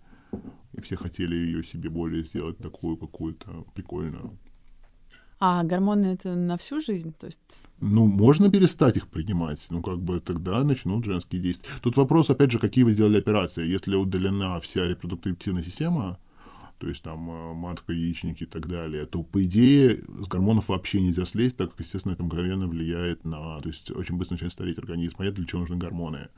и все хотели ее себе более сделать такую какую-то прикольную. А гормоны это на всю жизнь? То есть... Ну, можно перестать их принимать, ну, как бы тогда начнут женские действия. Тут вопрос, опять же, какие вы сделали операции. Если удалена вся репродуктивная система, то есть там э, матка, яичники и так далее, то, по идее, с гормонов вообще нельзя слезть, так как, естественно, это мгновенно влияет на... То есть очень быстро начинает стареть организм. Понятно, для чего нужны гормоны.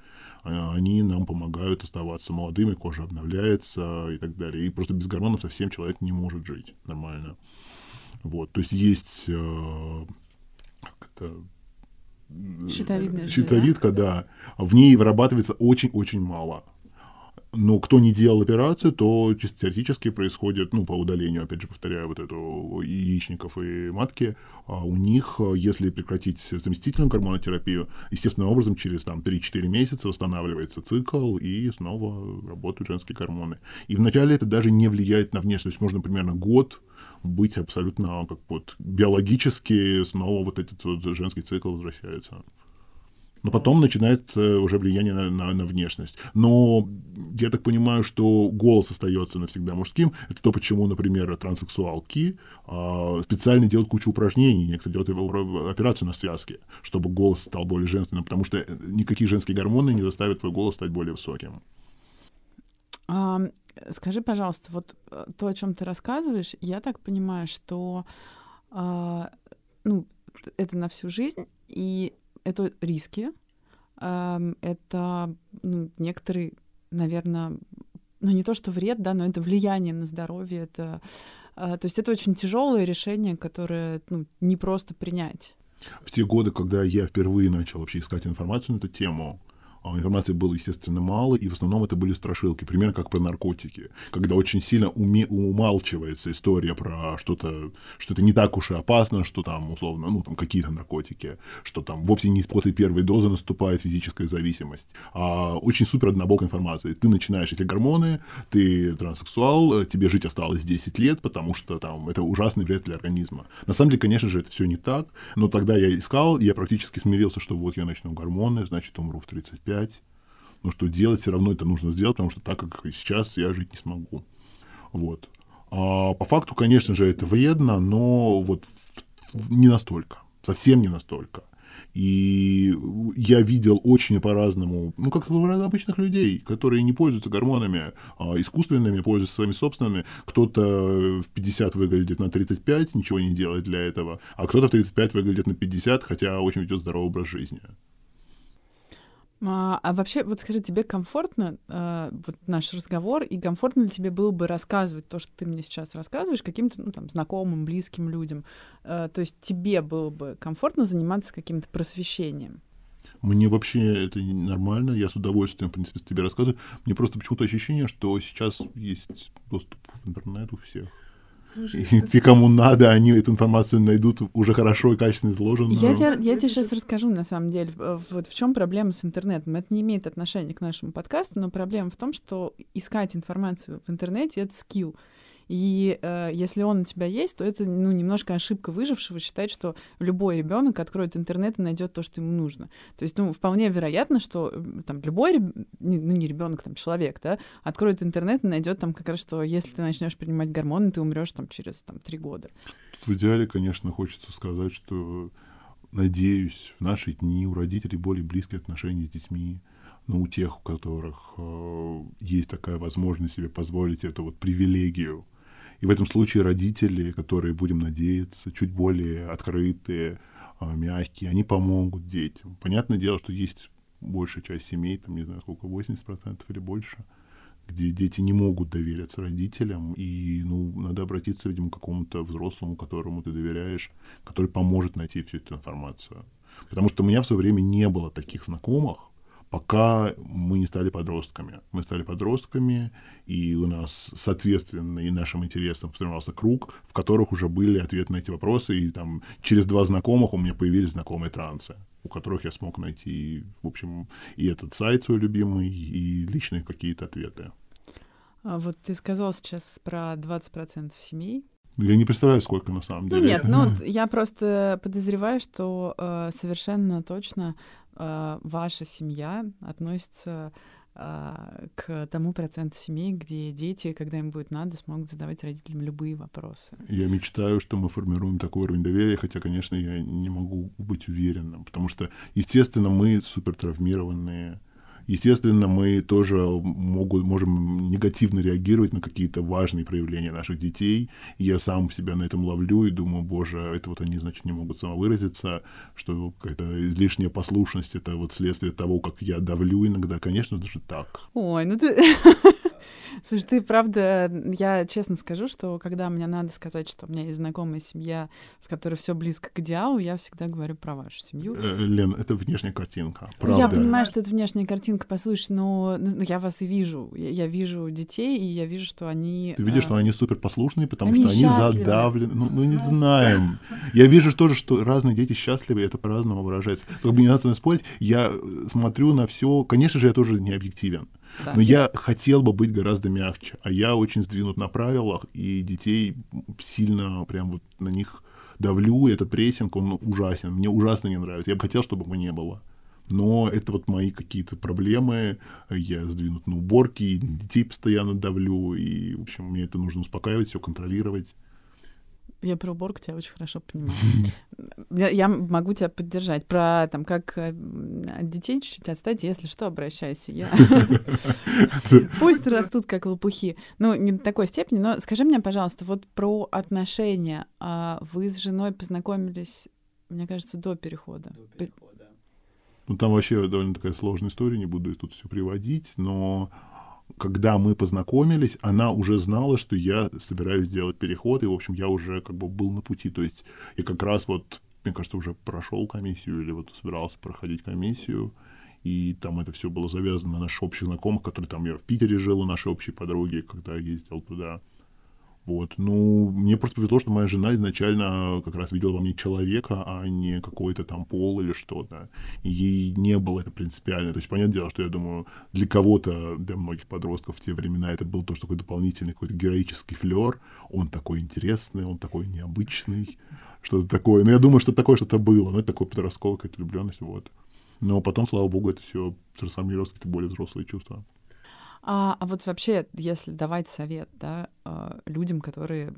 А, они нам помогают оставаться молодыми, кожа обновляется и так далее. И просто без гормонов совсем человек не может жить нормально. Вот, то есть есть э, как это, Щитовидная щитовидка, да. В ней вырабатывается очень-очень мало. Но кто не делал операцию, то чисто теоретически происходит, ну, по удалению, опять же, повторяю, вот эту яичников и матки, а у них, если прекратить заместительную гормонотерапию, естественным образом через там 3-4 месяца восстанавливается цикл и снова работают женские гормоны. И вначале это даже не влияет на внешность. Можно примерно год быть абсолютно как вот биологически снова вот этот вот женский цикл возвращается но потом начинает э, уже влияние на, на, на внешность. Но я так понимаю, что голос остается навсегда мужским. Это то, почему, например, транссексуалки э, специально делают кучу упражнений, некоторые делают операцию на связке, чтобы голос стал более женственным, потому что никакие женские гормоны не заставят твой голос стать более высоким. А, скажи, пожалуйста, вот э, то, о чем ты рассказываешь, я так понимаю, что а, ну, это на всю жизнь, и это риски, это ну, некоторый, наверное, ну не то что вред, да, но это влияние на здоровье, это, а, то есть это очень тяжелое решение, которое ну, не просто принять. В те годы, когда я впервые начал вообще искать информацию на эту тему, информации было, естественно, мало, и в основном это были страшилки, примерно как про наркотики, когда очень сильно уме- умалчивается история про что-то, что это не так уж и опасно, что там, условно, ну, там какие-то наркотики, что там вовсе не после первой дозы наступает физическая зависимость, а очень супер однобокая информация. Ты начинаешь эти гормоны, ты транссексуал, тебе жить осталось 10 лет, потому что там это ужасный вред для организма. На самом деле, конечно же, это все не так, но тогда я искал, я практически смирился, что вот я начну гормоны, значит, умру в 35 опять. Но что делать, все равно это нужно сделать, потому что так, как сейчас, я жить не смогу. Вот. А по факту, конечно же, это вредно, но вот не настолько. Совсем не настолько. И я видел очень по-разному, ну, как обычных людей, которые не пользуются гормонами а искусственными, пользуются своими собственными. Кто-то в 50 выглядит на 35, ничего не делает для этого, а кто-то в 35 выглядит на 50, хотя очень ведет здоровый образ жизни. А, а вообще, вот скажи, тебе комфортно э, вот наш разговор, и комфортно ли тебе было бы рассказывать то, что ты мне сейчас рассказываешь, каким-то, ну, там, знакомым, близким людям? Э, то есть тебе было бы комфортно заниматься каким-то просвещением? Мне вообще это нормально, я с удовольствием, в принципе, тебе рассказываю. Мне просто почему-то ощущение, что сейчас есть доступ в интернет у всех. Слушай, и те, кому надо, они эту информацию найдут уже хорошо и качественно изложенную. Я тебе, я тебе сейчас расскажу, на самом деле, вот в чем проблема с интернетом. Это не имеет отношения к нашему подкасту, но проблема в том, что искать информацию в интернете — это скилл. И э, если он у тебя есть, то это ну, немножко ошибка выжившего считать, что любой ребенок откроет интернет и найдет то, что ему нужно. То есть, ну, вполне вероятно, что там любой, ну, не ребенок, там человек, да, откроет интернет и найдет там как раз, что если ты начнешь принимать гормоны, ты умрешь там через там три года. В идеале, конечно, хочется сказать, что надеюсь, в наши дни у родителей более близкие отношения с детьми, но у тех, у которых э, есть такая возможность себе позволить эту вот привилегию. И в этом случае родители, которые, будем надеяться, чуть более открытые, э, мягкие, они помогут детям. Понятное дело, что есть большая часть семей, там, не знаю, сколько, 80% или больше, где дети не могут довериться родителям, и, ну, надо обратиться, видимо, к какому-то взрослому, которому ты доверяешь, который поможет найти всю эту информацию. Потому что у меня в свое время не было таких знакомых, пока мы не стали подростками. Мы стали подростками, и у нас, соответственно, и нашим интересам сформировался круг, в которых уже были ответы на эти вопросы, и там через два знакомых у меня появились знакомые трансы, у которых я смог найти, в общем, и этот сайт свой любимый, и личные какие-то ответы. А вот ты сказал сейчас про 20% семей, я не представляю, сколько на самом ну деле. Ну нет, ну [LAUGHS] я просто подозреваю, что э, совершенно точно ваша семья относится э, к тому проценту семей, где дети, когда им будет надо, смогут задавать родителям любые вопросы. Я мечтаю, что мы формируем такой уровень доверия, хотя, конечно, я не могу быть уверенным, потому что, естественно, мы супер травмированные Естественно, мы тоже могут, можем негативно реагировать на какие-то важные проявления наших детей. Я сам себя на этом ловлю и думаю, боже, это вот они, значит, не могут самовыразиться, что какая-то излишняя послушность — это вот следствие того, как я давлю иногда. Конечно же, так. Ой, ну ты... [LAUGHS] Слушай, ты правда, я честно скажу, что когда мне надо сказать, что у меня есть знакомая семья, в которой все близко к идеалу, я всегда говорю про вашу семью. Э, Лен, это внешняя картинка, правда. Я понимаю, что это внешняя картинка, послушай, но ну, я вас и вижу. Я, я вижу детей, и я вижу, что они... Ты видишь, а... что они супер послушные, потому они что счастливы. они задавлены. Ну, мы не знаем. Я вижу тоже, что разные дети счастливы, и это по-разному выражается. Как бы не надо спорить, я смотрю на все. Конечно же, я тоже не объективен. Но я хотел бы быть гораздо мягче, а я очень сдвинут на правилах, и детей сильно прям вот на них давлю, и этот прессинг, он ужасен, мне ужасно не нравится. Я бы хотел, чтобы его не было. Но это вот мои какие-то проблемы, я сдвинут на уборки, детей постоянно давлю, и, в общем, мне это нужно успокаивать, все контролировать. Я про уборку тебя очень хорошо понимаю. Я, я могу тебя поддержать. Про там, как э, от детей чуть-чуть отстать, если что, обращайся. Я... [LAUGHS] Пусть растут как лопухи. Ну, не до такой степени, но скажи мне, пожалуйста, вот про отношения. А вы с женой познакомились, мне кажется, до перехода. До перехода. Ну, там вообще довольно такая сложная история, не буду тут все приводить, но когда мы познакомились, она уже знала, что я собираюсь сделать переход, и, в общем, я уже как бы был на пути. То есть я как раз вот, мне кажется, уже прошел комиссию или вот собирался проходить комиссию, и там это все было завязано на наших общих знакомых, которые там я в Питере жил, у нашей общей подруги, когда ездил туда. Вот. Ну, мне просто повезло, что моя жена изначально как раз видела во мне человека, а не какой-то там пол или что-то. Ей не было это принципиально. То есть, понятное дело, что я думаю, для кого-то, для многих подростков в те времена это был тоже такой дополнительный какой-то героический флер. Он такой интересный, он такой необычный, что-то такое. Но я думаю, что такое что-то было. Ну, это такой подростковая какая-то влюбленность, вот. Но потом, слава богу, это все трансформировалось в какие-то более взрослые чувства. А, а вот вообще, если давать совет, да, э, людям, которые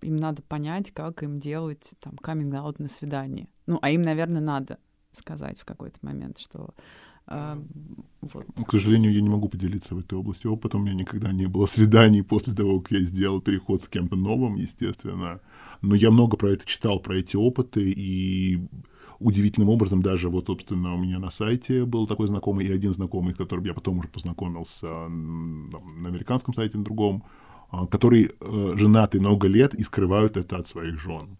им надо понять, как им делать там каминг-аут на свидании. Ну, а им, наверное, надо сказать в какой-то момент, что э, вот. К сожалению, я не могу поделиться в этой области опытом. У меня никогда не было свиданий после того, как я сделал переход с кем-то новым, естественно. Но я много про это читал, про эти опыты, и удивительным образом даже вот, собственно, у меня на сайте был такой знакомый, и один знакомый, с которым я потом уже познакомился на американском сайте, на другом, а, который э, женаты много лет и скрывают это от своих жен.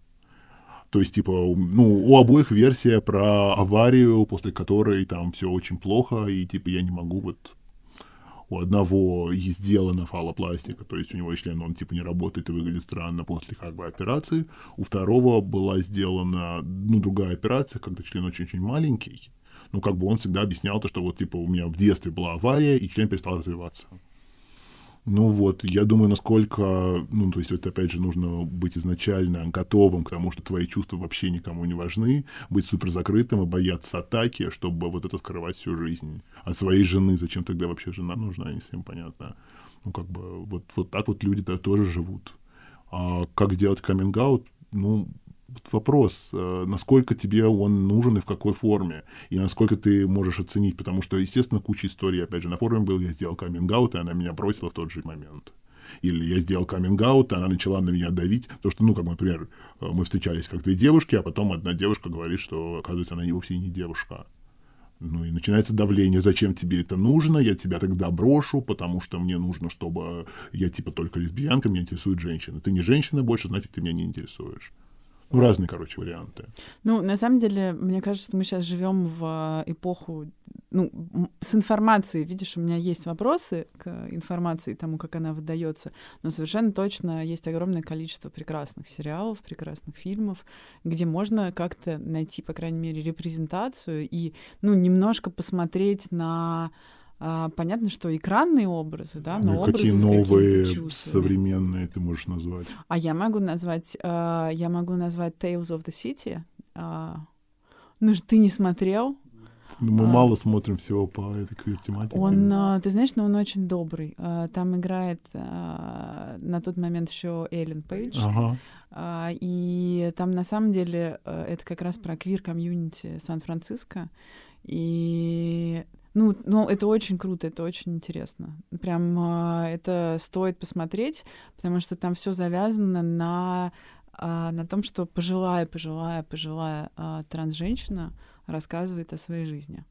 То есть, типа, ну, у обоих версия про аварию, после которой там все очень плохо, и типа я не могу вот у одного сделана фалопластика, то есть у него член, он типа не работает и выглядит странно после как бы операции. У второго была сделана, ну, другая операция, когда член очень-очень маленький. Ну, как бы он всегда объяснял то, что вот типа у меня в детстве была авария, и член перестал развиваться. Ну вот, я думаю, насколько, ну, то есть это, опять же, нужно быть изначально готовым к тому, что твои чувства вообще никому не важны, быть супер закрытым и бояться атаки, чтобы вот это скрывать всю жизнь. От своей жены, зачем тогда вообще жена нужна, не всем понятно. Ну, как бы, вот, вот так вот люди -то тоже живут. А как делать каминг Ну, вопрос, э, насколько тебе он нужен и в какой форме, и насколько ты можешь оценить, потому что, естественно, куча историй, опять же, на форуме был, я сделал каминг и она меня бросила в тот же момент. Или я сделал каминг она начала на меня давить, то что, ну, как, например, э, мы встречались как две девушки, а потом одна девушка говорит, что, оказывается, она вовсе не девушка. Ну и начинается давление, зачем тебе это нужно, я тебя тогда брошу, потому что мне нужно, чтобы я типа только лесбиянка, меня интересует женщина. Ты не женщина больше, значит, ты меня не интересуешь. Ну, разные, короче, варианты. Ну, на самом деле, мне кажется, что мы сейчас живем в эпоху ну, с информацией, видишь, у меня есть вопросы к информации, тому, как она выдается, но совершенно точно есть огромное количество прекрасных сериалов, прекрасных фильмов, где можно как-то найти, по крайней мере, репрезентацию и, ну, немножко посмотреть на а, понятно, что экранные образы, да, но ну, образы какие новые современные ты можешь назвать? А я могу назвать, uh, я могу назвать Tales of the City. Uh, ну, ты не смотрел? Ну, мы а, мало смотрим всего по этой тематике. Он, а, ты знаешь, но он очень добрый. А, там играет а, на тот момент еще Эллен Пейдж. Ага. А, и там на самом деле а, это как раз про квир-комьюнити Сан-Франциско. И ну, ну, это очень круто, это очень интересно. Прям э, это стоит посмотреть, потому что там все завязано на, э, на том, что пожилая, пожилая, пожилая э, транс-женщина рассказывает о своей жизни.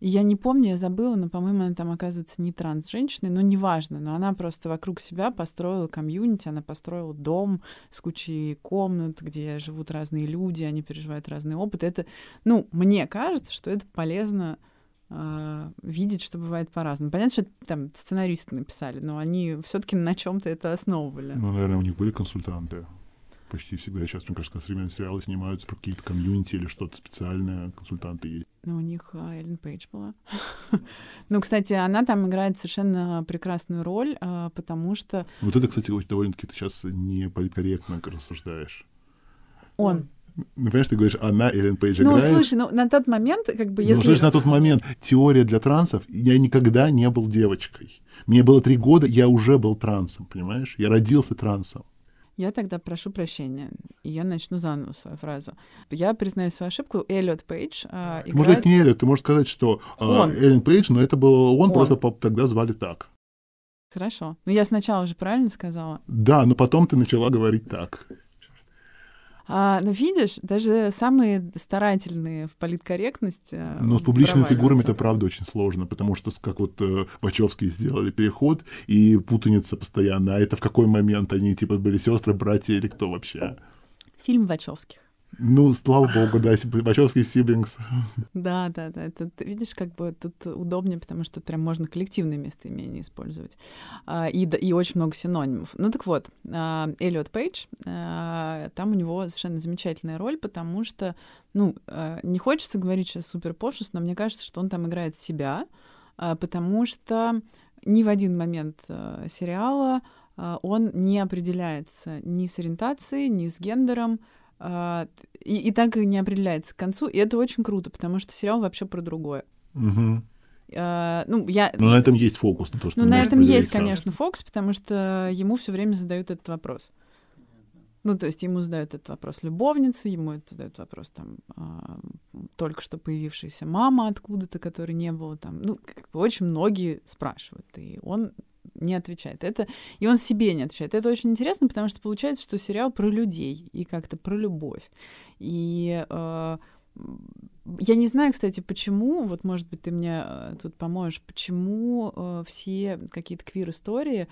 Я не помню, я забыла, но, по-моему, она там оказывается не транс-женщиной, но неважно. Но она просто вокруг себя построила комьюнити, она построила дом с кучей комнат, где живут разные люди, они переживают разные опыты. Это, ну, мне кажется, что это полезно э, видеть, что бывает по-разному. Понятно, что там сценаристы написали, но они все-таки на чем-то это основывали. Ну, наверное, у них были консультанты. Почти всегда сейчас, мне кажется, современные сериалы снимаются про какие-то комьюнити или что-то специальное, консультанты есть. Ну, у них а, Эллен Пейдж была. [LAUGHS] ну, кстати, она там играет совершенно прекрасную роль, а, потому что... Вот это, кстати, очень довольно-таки ты сейчас не политкорректно рассуждаешь. Он. Ну, понимаешь, ты говоришь, она Эллен Пейдж ну, играет. Ну, слушай, ну, на тот момент, как бы, если... Ну, слушай, на тот момент теория для трансов, я никогда не был девочкой. Мне было три года, я уже был трансом, понимаешь? Я родился трансом. Я тогда прошу прощения, и я начну заново свою фразу. Я признаю свою ошибку. Эллиот Пейдж э, играет... Может, это не Эллиот, ты можешь сказать, что э, Эллен Пейдж, но это было он, он. просто тогда звали так. Хорошо. Но я сначала уже правильно сказала? Да, но потом ты начала говорить так. А, но видишь, даже самые старательные в политкорректности. Э, но с публичными фигурами это правда очень сложно, потому что как вот э, Вачовские сделали переход, и путаница постоянно. А это в какой момент они типа были сестры, братья или кто вообще? Фильм Вачовских. Ну, слава богу, да, Вачовский сиблингс. Да, да, да. Это, видишь, как бы тут удобнее, потому что прям можно коллективное местоимение использовать. А, и, и очень много синонимов. Ну так вот, а, Эллиот Пейдж, а, там у него совершенно замечательная роль, потому что, ну, не хочется говорить сейчас супер пошлость, но мне кажется, что он там играет себя, потому что ни в один момент сериала он не определяется ни с ориентацией, ни с гендером, и, и так и не определяется к концу. И это очень круто, потому что сериал вообще про другое. Угу. Uh, ну, я... Но на этом есть фокус, на то, что Ну, на этом есть, сам. конечно, фокус, потому что ему все время задают этот вопрос. Ну, то есть ему задают этот вопрос любовницы, ему это задают вопрос там э, только что появившаяся мама откуда-то, которой не было там. Ну, как бы очень многие спрашивают, и он не отвечает. Это, и он себе не отвечает. Это очень интересно, потому что получается, что сериал про людей и как-то про любовь. И э, я не знаю, кстати, почему, вот, может быть, ты мне э, тут поможешь, почему э, все какие-то квир-истории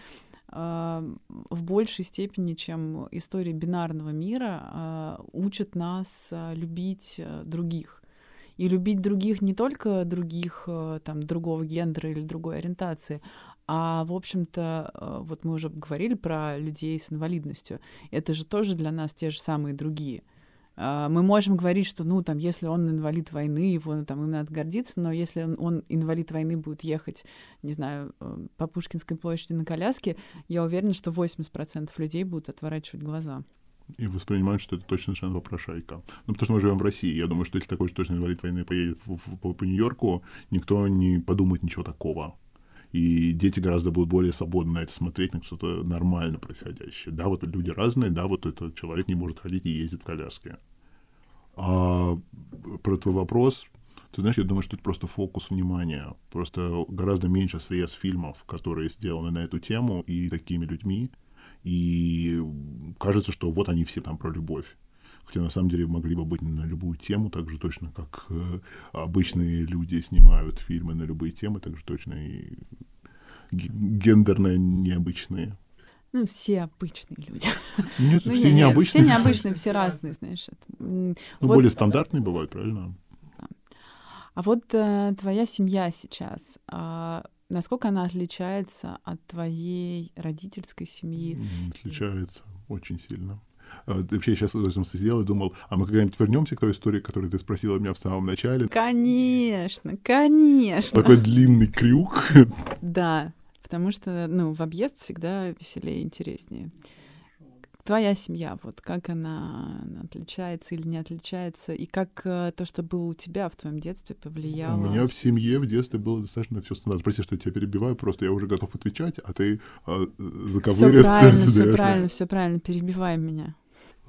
э, в большей степени, чем истории бинарного мира, э, учат нас любить других и любить других не только других, там, другого гендера или другой ориентации, а, в общем-то, э, вот мы уже говорили про людей с инвалидностью. Это же тоже для нас те же самые другие. А, мы можем говорить, что, ну, там, если он инвалид войны, его там, им надо гордиться, но если он, он инвалид войны будет ехать, не знаю, э, по Пушкинской площади на коляске, я уверена, что 80% людей будут отворачивать глаза. И воспринимают, что это точно совершенно попрошайка. Ну, потому что мы живем в России. Я думаю, что если такой же точно инвалид войны поедет в, в, по, по Нью-Йорку, никто не подумает ничего такого и дети гораздо будут более свободно на это смотреть, на что-то нормально происходящее. Да, вот люди разные, да, вот этот человек не может ходить и ездит в коляске. А про твой вопрос, ты знаешь, я думаю, что это просто фокус внимания. Просто гораздо меньше средств фильмов, которые сделаны на эту тему и такими людьми. И кажется, что вот они все там про любовь хотя на самом деле могли бы быть на любую тему, так же точно, как э, обычные люди снимают фильмы на любые темы, так же точно и гендерно необычные. Ну, все обычные люди. Нет, [LAUGHS] ну, все не, необычные. Все необычные, все разные, знаешь. Ну, вот, более стандартные бывают, правильно? А вот э, твоя семья сейчас, э, насколько она отличается от твоей родительской семьи? Отличается очень сильно. А, вообще, сейчас сидел и думал, а мы когда-нибудь вернемся к той истории, которую ты спросила меня в самом начале? Конечно, конечно. Такой длинный крюк. [LAUGHS] Да, потому что, ну, в объезд всегда веселее и интереснее. Твоя семья, вот как она отличается или не отличается, и как э, то, что было у тебя в твоем детстве, повлияло? У меня в семье в детстве было достаточно все стандартно. Прости, что я тебя перебиваю, просто я уже готов отвечать, а ты э, заковыристо Все правильно, все правильно, все правильно, перебивай меня.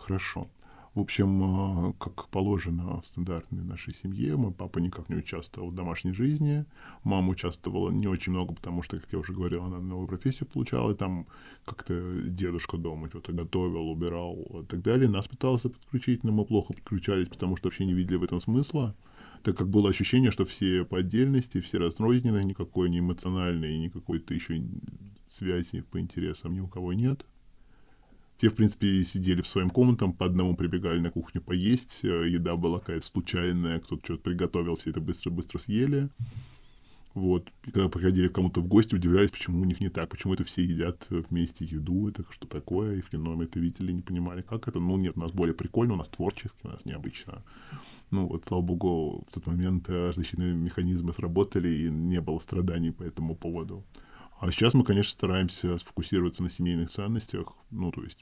Хорошо. В общем, э, как положено в стандартной нашей семье, мой папа никак не участвовал в домашней жизни, мама участвовала не очень много, потому что, как я уже говорил, она новую профессию получала, и там как-то дедушка дома что-то готовил, убирал и так далее. Нас пытался подключить, но мы плохо подключались, потому что вообще не видели в этом смысла так как было ощущение, что все по отдельности, все разрозненные, никакой не эмоциональной, никакой-то еще связи по интересам ни у кого нет. Те, в принципе, сидели в своем комнатам, по одному прибегали на кухню поесть, э, еда была какая-то случайная, кто-то что-то приготовил, все это быстро-быстро съели. Вот. И когда приходили к кому-то в гости, удивлялись, почему у них не так, почему это все едят вместе еду, это что такое, и в кино мы это видели, не понимали, как это. Ну, нет, у нас более прикольно, у нас творчески, у нас необычно. Ну, вот, слава богу, в тот момент э, защитные механизмы сработали, и не было страданий по этому поводу. А сейчас мы, конечно, стараемся сфокусироваться на семейных ценностях, ну, то есть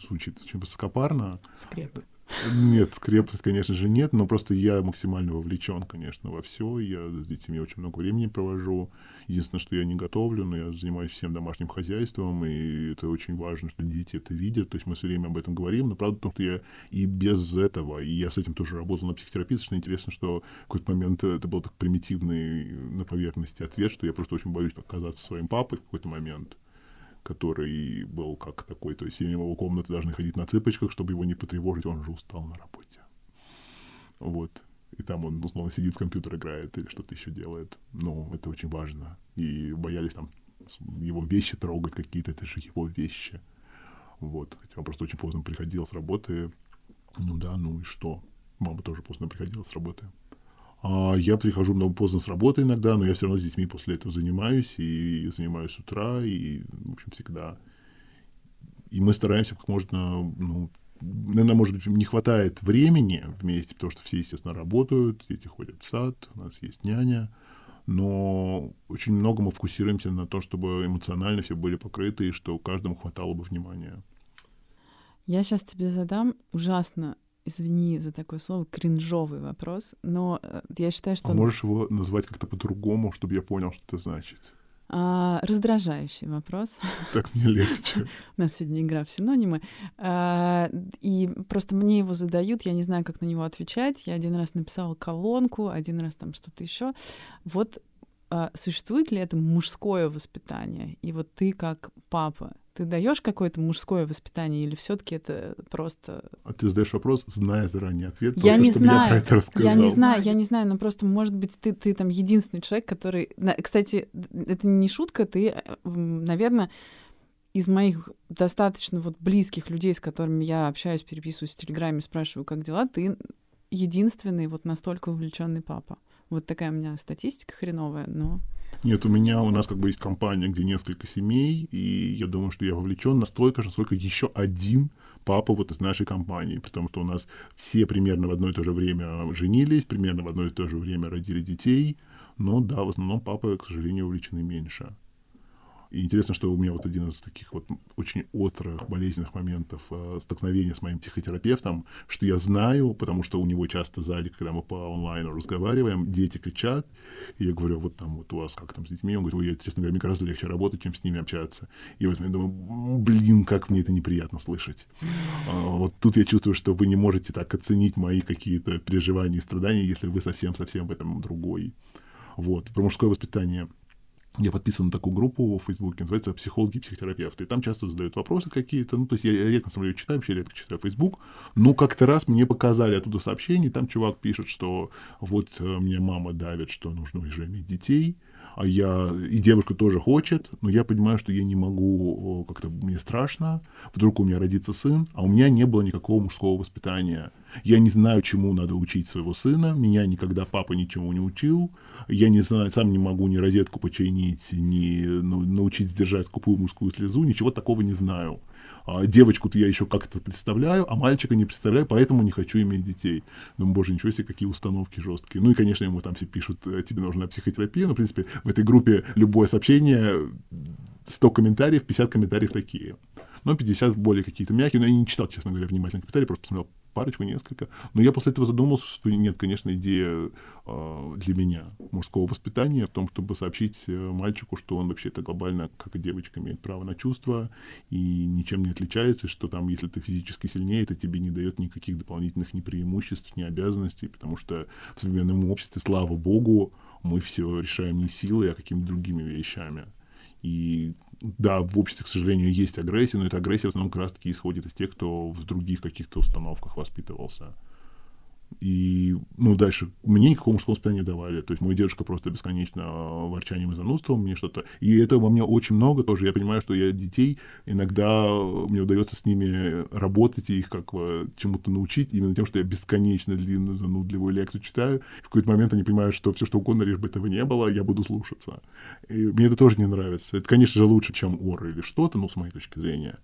звучит очень высокопарно. Скрепы. Нет, скрепы, конечно же, нет, но просто я максимально вовлечен, конечно, во все. Я с детьми очень много времени провожу. Единственное, что я не готовлю, но я занимаюсь всем домашним хозяйством, и это очень важно, что дети это видят. То есть мы все время об этом говорим, но правда в том, что я и без этого, и я с этим тоже работал на психотерапии, что интересно, что в какой-то момент это был так примитивный на поверхности ответ, что я просто очень боюсь показаться своим папой в какой-то момент который был как такой, то есть все его комнаты должны ходить на цыпочках, чтобы его не потревожить, он же устал на работе. Вот. И там он, условно, сидит в компьютер, играет или что-то еще делает. Ну, это очень важно. И боялись там его вещи трогать какие-то, это же его вещи. Вот. Хотя он просто очень поздно приходил с работы. Ну да, ну и что? Мама тоже поздно приходила с работы. А я прихожу много поздно с работы иногда, но я все равно с детьми после этого занимаюсь, и занимаюсь с утра, и, в общем, всегда. И мы стараемся как можно, ну, наверное, может быть, не хватает времени вместе, потому что все, естественно, работают, дети ходят в сад, у нас есть няня, но очень много мы фокусируемся на том, чтобы эмоционально все были покрыты, и что каждому хватало бы внимания. Я сейчас тебе задам ужасно извини за такое слово, кринжовый вопрос, но э, я считаю, что... А можешь его назвать как-то по-другому, чтобы я понял, что это значит? А, раздражающий вопрос. [LAUGHS] Так мне легче. У нас сегодня игра в синонимы. А, и просто мне его задают, я не знаю, как на него отвечать. Я один раз написала колонку, один раз там что-то еще. Вот а, существует ли это мужское воспитание? И вот ты как папа, ты даешь какое-то мужское воспитание или все-таки это просто... А ты задаешь вопрос, зная заранее ответ, я не знаю, я, про это рассказал. я не знаю, я не знаю, но просто, может быть, ты, ты там единственный человек, который... Кстати, это не шутка, ты, э, наверное, из моих достаточно вот близких людей, с которыми я общаюсь, переписываюсь в Телеграме, спрашиваю, как дела, ты единственный вот настолько увлеченный папа. Вот такая у меня статистика хреновая, но... Нет, у меня, у нас как бы есть компания, где несколько семей, и я думаю, что я вовлечен настолько же, насколько еще один папа вот из нашей компании, потому что у нас все примерно в одно и то же время женились, примерно в одно и то же время родили детей, но да, в основном папы, к сожалению, увлечены меньше. И интересно, что у меня вот один из таких вот очень острых, болезненных моментов э, столкновения с моим психотерапевтом, что я знаю, потому что у него часто сзади, когда мы по онлайну разговариваем, дети кричат, и я говорю, вот там вот у вас как там с детьми, он говорит, ой, я, честно говоря, мне гораздо легче работать, чем с ними общаться. И вот я думаю, блин, как мне это неприятно слышать. А, вот тут я чувствую, что вы не можете так оценить мои какие-то переживания и страдания, если вы совсем-совсем в этом другой. Вот. Про мужское воспитание – я подписан на такую группу в Фейсбуке, называется «Психологи и психотерапевты». И там часто задают вопросы какие-то. Ну, то есть я редко, на самом деле, читаю, вообще редко читаю Фейсбук. Но как-то раз мне показали оттуда сообщение, там чувак пишет, что вот э, мне мама давит, что нужно уже иметь детей – а я, и девушка тоже хочет, но я понимаю, что я не могу, как-то мне страшно, вдруг у меня родится сын, а у меня не было никакого мужского воспитания. Я не знаю, чему надо учить своего сына, меня никогда папа ничему не учил, я не знаю, сам не могу ни розетку починить, ни ну, научить сдержать скупую мужскую слезу, ничего такого не знаю. А девочку-то я еще как-то представляю, а мальчика не представляю, поэтому не хочу иметь детей. Думаю, боже, ничего себе, какие установки жесткие. Ну и, конечно, ему там все пишут, э, тебе нужна психотерапия. Но, в принципе, в этой группе любое сообщение, 100 комментариев, 50 комментариев такие. Но 50 более какие-то мягкие. Но я не читал, честно говоря, внимательно комментарии, просто посмотрел парочку, несколько. Но я после этого задумался, что нет, конечно, идея э, для меня мужского воспитания в том, чтобы сообщить э, мальчику, что он вообще-то глобально, как и девочка, имеет право на чувства и ничем не отличается, что там, если ты физически сильнее, это тебе не дает никаких дополнительных ни преимуществ, ни обязанностей, потому что в современном обществе, слава богу, мы все решаем не силой, а какими-то другими вещами. И да, в обществе, к сожалению, есть агрессия, но эта агрессия в основном как раз-таки исходит из тех, кто в других каких-то установках воспитывался. И, ну, дальше, мне никакого мужского воспитания не давали. То есть мой дедушка просто бесконечно э, ворчанием и занудством мне что-то. И этого во мне очень много тоже. Я понимаю, что я детей, иногда э, мне удается с ними работать и их как бы чему-то научить, именно тем, что я бесконечно длинную, занудливую лекцию читаю. В какой-то момент они понимают, что все что угодно, лишь бы этого не было, я буду слушаться. И мне это тоже не нравится. Это, конечно же, лучше, чем ор или что-то, ну, с моей точки зрения.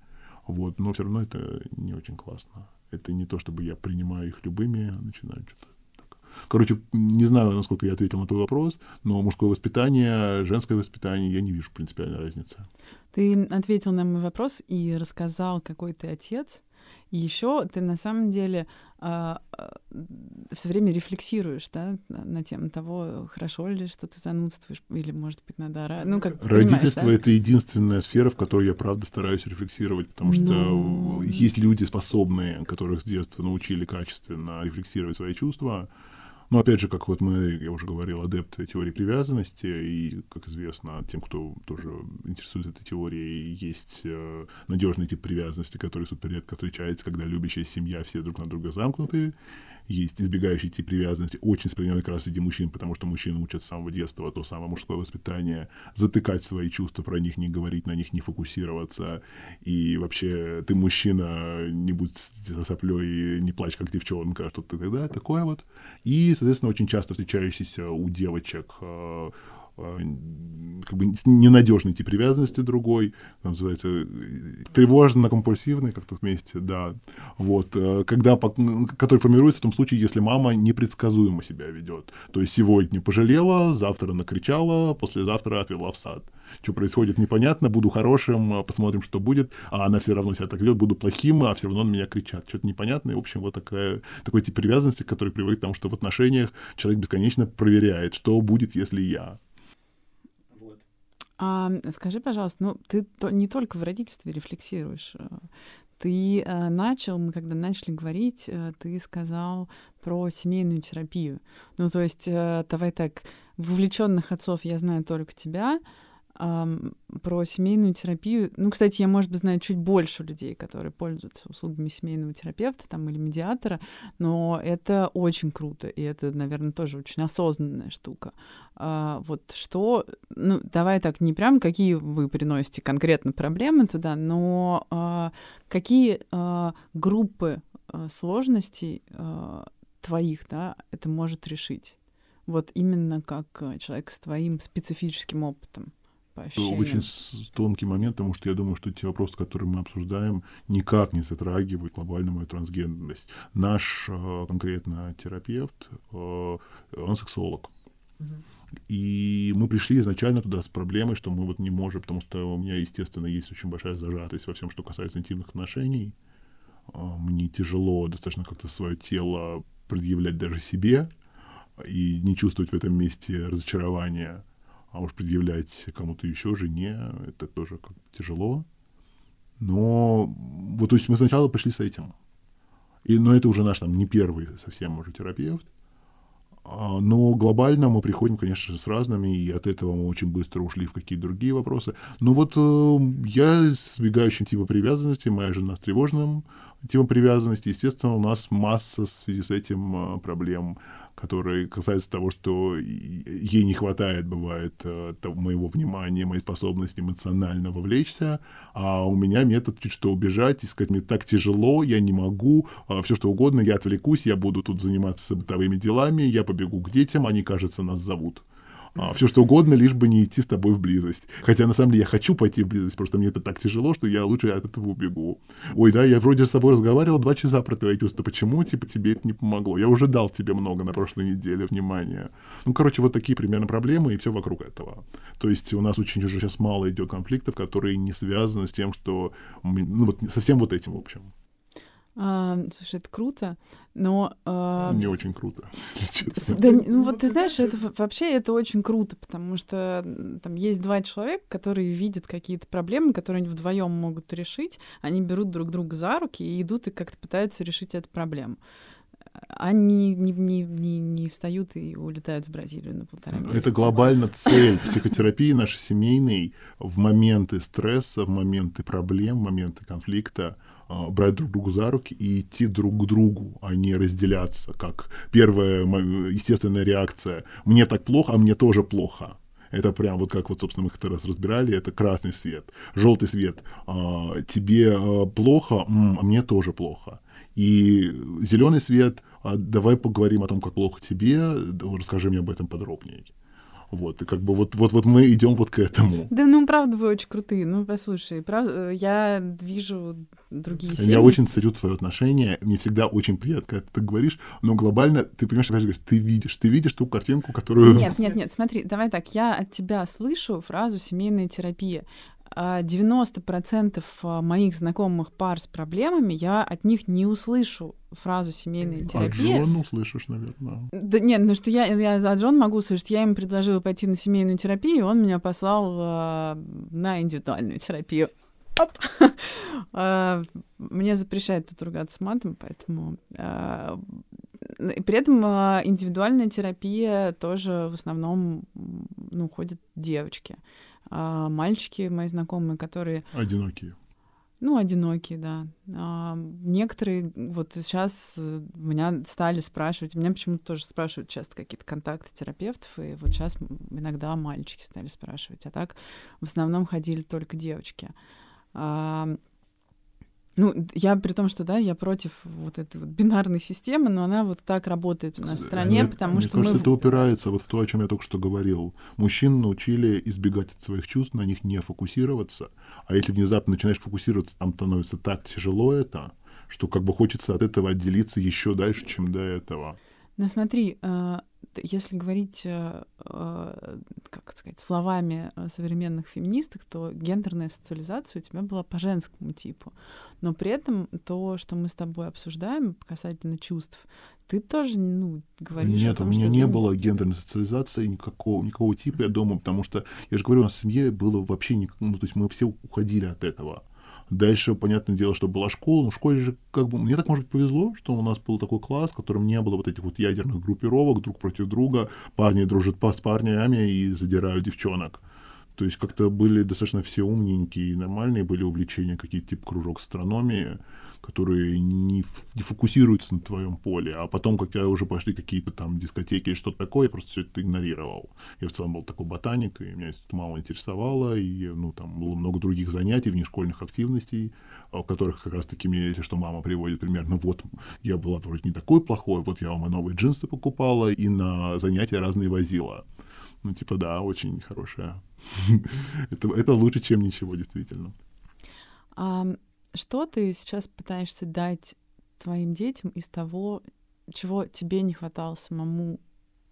Вот, но все равно это не очень классно. Это не то, чтобы я принимаю их любыми, а начинаю что-то так. Короче, не знаю, насколько я ответил на твой вопрос, но мужское воспитание, женское воспитание, я не вижу принципиальной разницы. Ты ответил на мой вопрос и рассказал, какой ты отец. И еще ты на самом деле э, все время рефлексируешь, да, на, на тему того, хорошо ли, что ты занудствуешь, или, может быть, надо... Ну, как Родительство — да? это единственная сфера, в которой я, правда, стараюсь рефлексировать, потому что ну... есть люди способные, которых с детства научили качественно рефлексировать свои чувства, но опять же, как вот мы, я уже говорил, адепты теории привязанности, и, как известно, тем, кто тоже интересуется этой теорией, есть э, надежный тип привязанности, который супер редко встречается, когда любящая семья все друг на друга замкнуты, есть избегающий тип привязанности, очень распространенный как раз среди мужчин, потому что мужчины учат с самого детства то самое мужское воспитание, затыкать свои чувства, про них не говорить, на них не фокусироваться, и вообще ты мужчина, не будь соплей, не плачь как девчонка, что-то тогда, такое вот. И, соответственно, очень часто встречающийся у девочек э, как бы ненадежный тип привязанности другой, называется тревожно-компульсивный, как-то вместе, да, вот, э, когда, который формируется в том случае, если мама непредсказуемо себя ведет, то есть сегодня пожалела, завтра накричала, послезавтра отвела в сад. Что происходит, непонятно, буду хорошим, посмотрим, что будет, а она все равно себя так ведет, буду плохим, а все равно на меня кричат. Что-то непонятное. В общем, вот такая, такой тип привязанности, который приводит к тому, что в отношениях человек бесконечно проверяет, что будет, если я. А, скажи, пожалуйста, ну ты то, не только в родительстве рефлексируешь. Э, ты э, начал, мы когда начали говорить, э, ты сказал про семейную терапию. Ну, то есть, э, давай так, вовлеченных отцов я знаю только тебя, про семейную терапию. Ну, кстати, я, может быть, знаю чуть больше людей, которые пользуются услугами семейного терапевта там, или медиатора, но это очень круто, и это, наверное, тоже очень осознанная штука. А, вот что, ну, давай так, не прям какие вы приносите конкретно проблемы туда, но а, какие а, группы а, сложностей а, твоих, да, это может решить? Вот именно как э, человек с твоим специфическим опытом. По ощущениям. Очень тонкий момент, потому что я думаю, что те вопросы, которые мы обсуждаем, никак не затрагивают глобальную трансгендерность. Наш э, конкретно терапевт, э, он сексолог. И мы пришли изначально туда с проблемой, что мы вот не можем, потому что у меня, естественно, есть очень большая зажатость во всем, что касается интимных отношений. А, Мне тяжело достаточно как-то свое тело предъявлять даже себе и не чувствовать в этом месте разочарования, а уж предъявлять кому-то еще, жене, это тоже как тяжело. Но вот, то есть мы сначала пришли с этим. И, но это уже наш там не первый совсем уже терапевт. А, Но глобально мы приходим, конечно же, с разными, и от этого мы очень быстро ушли в какие-то другие вопросы. Но вот э, я с избегающим типа привязанности, моя жена с тревожным типом привязанности, естественно, у нас масса в связи с этим э, проблем, которые касаются того, что ей не хватает, бывает, э, того- моего внимания, моей способности эмоционально вовлечься, а у меня метод чуть что убежать и сказать, мне так тяжело, я не могу, все что угодно, я отвлекусь, я буду тут заниматься бытовыми делами, я побегу к детям, они, кажется, нас зовут. Все что угодно, лишь бы не идти с тобой в близость. Хотя на самом деле я хочу пойти в близость, просто мне это так тяжело, что я лучше от этого убегу. Ой, да, я вроде с тобой разговаривал два часа про твои чувства. Почему, типа, тебе это не помогло? Я уже дал тебе много на прошлой неделе внимания. Ну, короче, вот такие примерно проблемы, и все вокруг этого. То есть у нас очень уже сейчас мало идет конфликтов, которые не связаны с тем, что... Ну, вот совсем вот этим, в общем. А, слушай, это круто, но... а, Не очень круто. [LAUGHS] Да, ну вот ты знаешь, это во- вообще это очень круто, потому что там есть два человека, которые видят какие-то проблемы, которые они вдвоем могут решить, они берут друг друга за руки и идут и как-то пытаются решить эту проблему. Они не, не, не, не встают и улетают в Бразилию на полтора месяца. Это глобально цель психотерапии нашей семейной в моменты стресса, в моменты проблем, в моменты конфликта а, брать друг друга за руки и идти друг к другу, а не разделяться, как первая естественная реакция. Мне так плохо, а мне тоже плохо. Это прям вот как вот, собственно, мы как-то раз разбирали, это красный свет, желтый свет. а, тебе а, плохо, а мне тоже плохо. И зеленый свет, а, давай поговорим о том, как плохо тебе, расскажи мне об этом подробнее. Вот, и как бы вот, вот, вот мы идем вот к этому. Да, ну, правда, вы очень крутые. Ну, послушай, прав- э, я вижу другие семьи. Я очень ценю твое отношение. Мне всегда очень приятно, когда ты говоришь, но глобально ты понимаешь, же говоришь, ты видишь, ты видишь ту картинку, которую... Нет, нет, нет, смотри, давай так, я от тебя слышу фразу «семейная терапия». А 90% моих знакомых пар с проблемами, я от них не услышу фразу «семейная А терапия». Джон услышишь, наверное. Да нет, ну что я, я от Джон могу услышать. Я ему предложила пойти на семейную терапию, и он меня послал а, на индивидуальную терапию. Оп. [LAUGHS] А, Мне запрещают тут ругаться матом, поэтому... а, При этом а, индивидуальная терапия тоже в основном ну, ходят девочки. А Мальчики, мои знакомые, которые Одинокие. ну, одинокие, да. А, некоторые, вот сейчас э, меня стали спрашивать, меня почему-то тоже спрашивают часто какие-то контакты терапевтов, и вот сейчас иногда мальчики стали спрашивать, а так в основном ходили только девочки. А, ну, я при том, что, да, я против вот этой вот бинарной системы, но она вот так работает у нас в стране, Мне- потому мне что кажется, мы... это упирается вот в то, о чем я только что говорил. Мужчин научили избегать от своих чувств, на них не фокусироваться. А если внезапно начинаешь фокусироваться, там становится так тяжело это, что как бы хочется от этого отделиться еще дальше, чем до этого. Ну смотри, э, если говорить, э, э, как сказать, словами современных феминисток, то гендерная социализация у тебя была по женскому типу. Но при этом то, что мы с тобой обсуждаем касательно чувств, ты тоже, ну, говоришь о Нет, том, у меня не ты- было гендерной социализации никакого, никакого типа, я думаю, потому что, я же говорю, у нас в семье было вообще, не, ну, то есть мы все уходили от этого. Дальше, понятное дело, что была школа, но в школе же как бы, мне так, может быть, повезло, что у нас был такой класс, в котором не было вот этих вот ядерных группировок друг против друга, парни дружат с парнями и задирают девчонок. То есть как-то были достаточно все умненькие и нормальные были увлечения, какие-то типа кружок астрономии. Которые не, не фокусируются на твоем поле, а потом, когда уже пошли какие-то там дискотеки или что-то такое, я просто все это игнорировал. Я в целом был такой ботаник, и меня это мало интересовало, и, ну, там было много других занятий, внешкольных активностей, о которых как раз-таки мне, если что, мама приводит примерно, вот, я была вроде не такой плохой, вот я вам и новые джинсы покупала, и на занятия разные возила. Ну, типа, да, очень хорошая. [LAUGHS] это, лучше, чем ничего, действительно. Что ты сейчас пытаешься дать твоим детям из того, чего тебе не хватало самому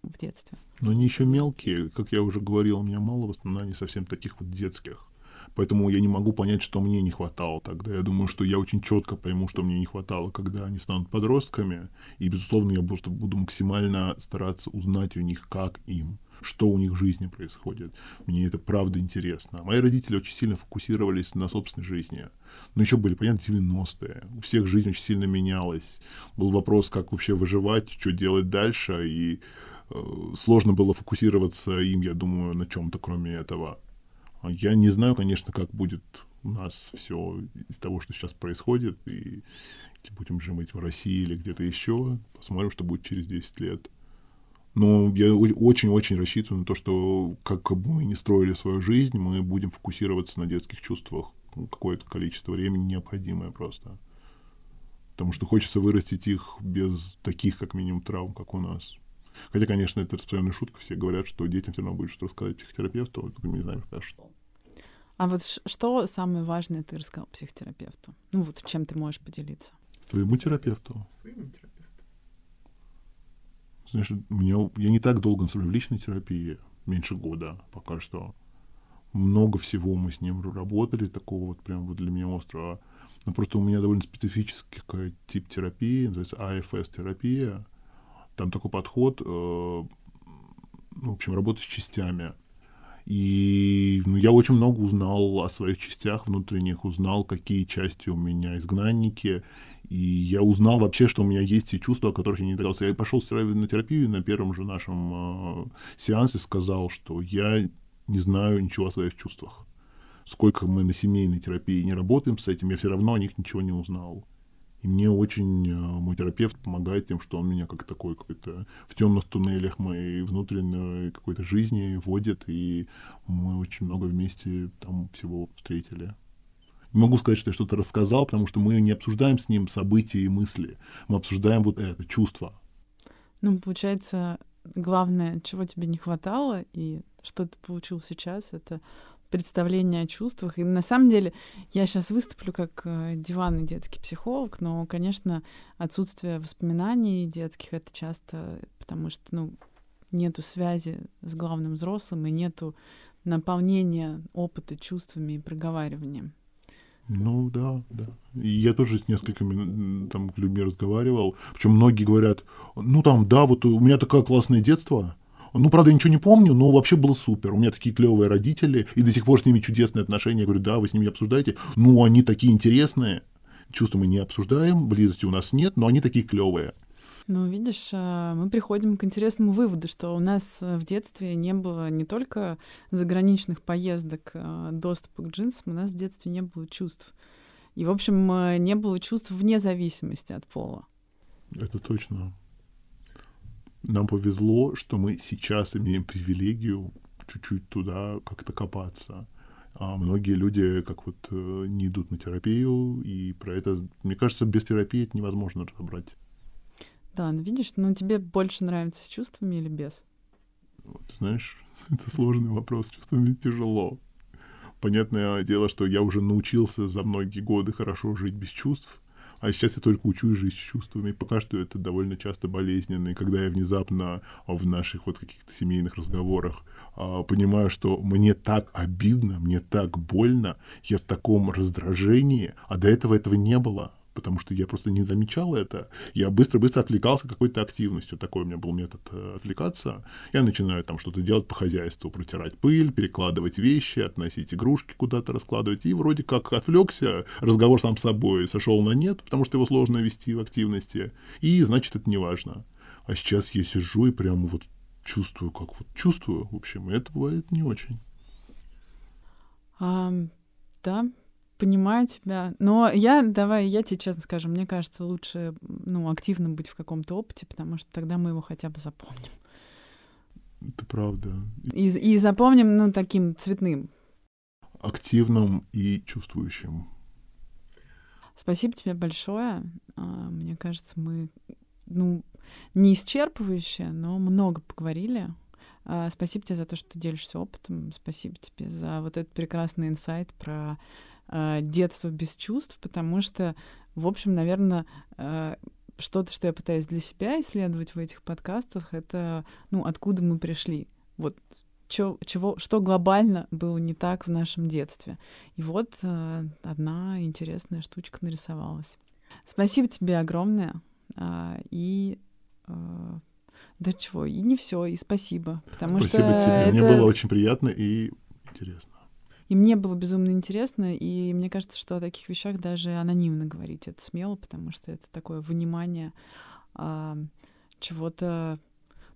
в детстве? Но они еще мелкие. Как я уже говорил, у меня мало воспоминаний совсем таких вот детских. Поэтому я не могу понять, что мне не хватало тогда. Я думаю, что я очень четко пойму, что мне не хватало, когда они станут подростками. И, безусловно, я буду максимально стараться узнать у них, как им что у них в жизни происходит. Мне это правда интересно. Мои родители очень сильно фокусировались на собственной жизни. Но еще были, понятно, 90-е. У всех жизнь очень сильно менялась. Был вопрос, как вообще выживать, что делать дальше. И э, сложно было фокусироваться им, я думаю, на чем-то кроме этого. Я не знаю, конечно, как будет у нас все из того, что сейчас происходит. И будем жить в России или где-то еще. Посмотрим, что будет через 10 лет. Но я очень-очень рассчитываю на то, что как бы мы не строили свою жизнь, мы будем фокусироваться на детских чувствах какое-то количество времени необходимое просто. Потому что хочется вырастить их без таких, как минимум, травм, как у нас. Хотя, конечно, это распространенная шутка. Все говорят, что детям все равно будет что рассказать психотерапевту, только мы не знаем, пока что. А вот что самое важное ты рассказал психотерапевту? Ну вот чем ты можешь поделиться? Своему терапевту. Своему терапевту. Знаешь, меня, я не так долго на в личной терапии, меньше года пока что. Много всего мы с ним работали, такого вот прям вот для меня острого. Но просто у меня довольно специфический тип терапии, называется АФС-терапия. Там такой подход, э, ну, в общем, работа с частями. И ну, я очень много узнал о своих частях внутренних, узнал, какие части у меня изгнанники, и я узнал вообще, что у меня есть те чувства, о которых я не догадался. Я пошел на терапию на первом же нашем э, сеансе сказал, что я не знаю ничего о своих чувствах. Сколько мы на семейной терапии не работаем с этим, я все равно о них ничего не узнал. И мне очень э, мой терапевт помогает тем, что он меня как такой какой-то в темных туннелях моей внутренней какой-то жизни водит, и мы очень много вместе там всего встретили. Не могу сказать, что я что-то рассказал, потому что мы не обсуждаем с ним события и мысли. Мы обсуждаем вот это, чувство. Ну, получается, главное, чего тебе не хватало, и что ты получил сейчас, это представление о чувствах. И на самом деле я сейчас выступлю как э, диванный детский психолог, но, конечно, отсутствие воспоминаний детских — это часто потому, что, ну, нету связи с главным взрослым и нету наполнения опыта чувствами и проговариванием. Ну да, да. И я тоже с несколькими там людьми разговаривал. Причем многие говорят, ну там, да, вот у меня такое классное детство, ну, правда, ничего не помню, но вообще было супер. У меня такие клевые родители, и до сих пор с ними чудесные отношения. Я говорю, да, вы с ними обсуждаете. Ну, они такие интересные. Чувства мы не обсуждаем, близости у нас нет, но они такие клевые. Ну, видишь, э, мы приходим к интересному выводу, что у нас э, в детстве не было не только заграничных поездок, э, доступа к джинсам, у нас в детстве не было чувств. И, в общем, не было чувств вне зависимости от пола. Это точно. Нам повезло, что мы сейчас имеем привилегию чуть-чуть туда как-то копаться. А многие люди как вот не идут на терапию, и про это, мне кажется, без терапии это невозможно разобрать. Да, ну видишь, ну тебе больше нравится с чувствами или без? Вот, знаешь, [LAUGHS] это сложный вопрос, с чувствами тяжело. Понятное дело, что я уже научился за многие годы хорошо жить без чувств, а сейчас я только учусь жить с чувствами. Пока что это довольно часто болезненно. И когда я внезапно в наших вот каких-то семейных разговорах а, понимаю, что мне так обидно, мне так больно, я в таком раздражении, а до этого этого не было потому что я просто не замечал это. Я быстро-быстро отвлекался какой-то активностью. Такой у меня был метод э, отвлекаться. Я начинаю там что-то делать по хозяйству, протирать пыль, перекладывать вещи, относить игрушки куда-то раскладывать. И вроде как отвлекся, разговор сам с собой сошел на нет, потому что его сложно вести в активности. И значит, это не важно. А сейчас я сижу и прямо вот чувствую, как вот чувствую, в общем, это бывает не очень. А, да, понимаю тебя. Но я, давай, я тебе честно скажу, мне кажется, лучше, ну, активно быть в каком-то опыте, потому что тогда мы его хотя бы запомним. Это правда. И, и запомним, ну, таким цветным. Активным и чувствующим. Спасибо тебе большое. А, мне кажется, мы, ну, не исчерпывающе, но много поговорили. А, спасибо тебе за то, что ты делишься опытом. Спасибо тебе за вот этот прекрасный инсайт про а, детство без чувств, потому что, в общем, наверное, что-то, что я пытаюсь для себя исследовать в этих подкастах, это, ну, откуда мы пришли. Вот чё, чего, что глобально было не так в нашем детстве. И вот э, одна интересная штучка нарисовалась. Спасибо тебе огромное. Э, и э, да чего, и не все, и спасибо. Потому спасибо что тебе. это... Мне было очень приятно и интересно. И мне было безумно интересно, и мне кажется, что о таких вещах даже анонимно говорить это смело, потому что это такое вынимание а, чего-то,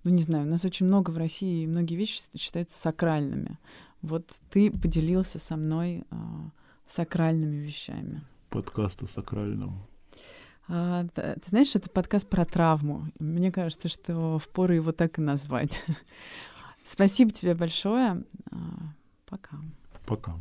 ну не знаю, у нас очень много в России, многие вещи считаются сакральными. Вот ты поделился со мной а, сакральными вещами. Подкаст о сакральном. А, ты знаешь, это подкаст про травму. Мне кажется, что впору его так и назвать. [LAUGHS] Спасибо тебе большое. А, пока. Пока.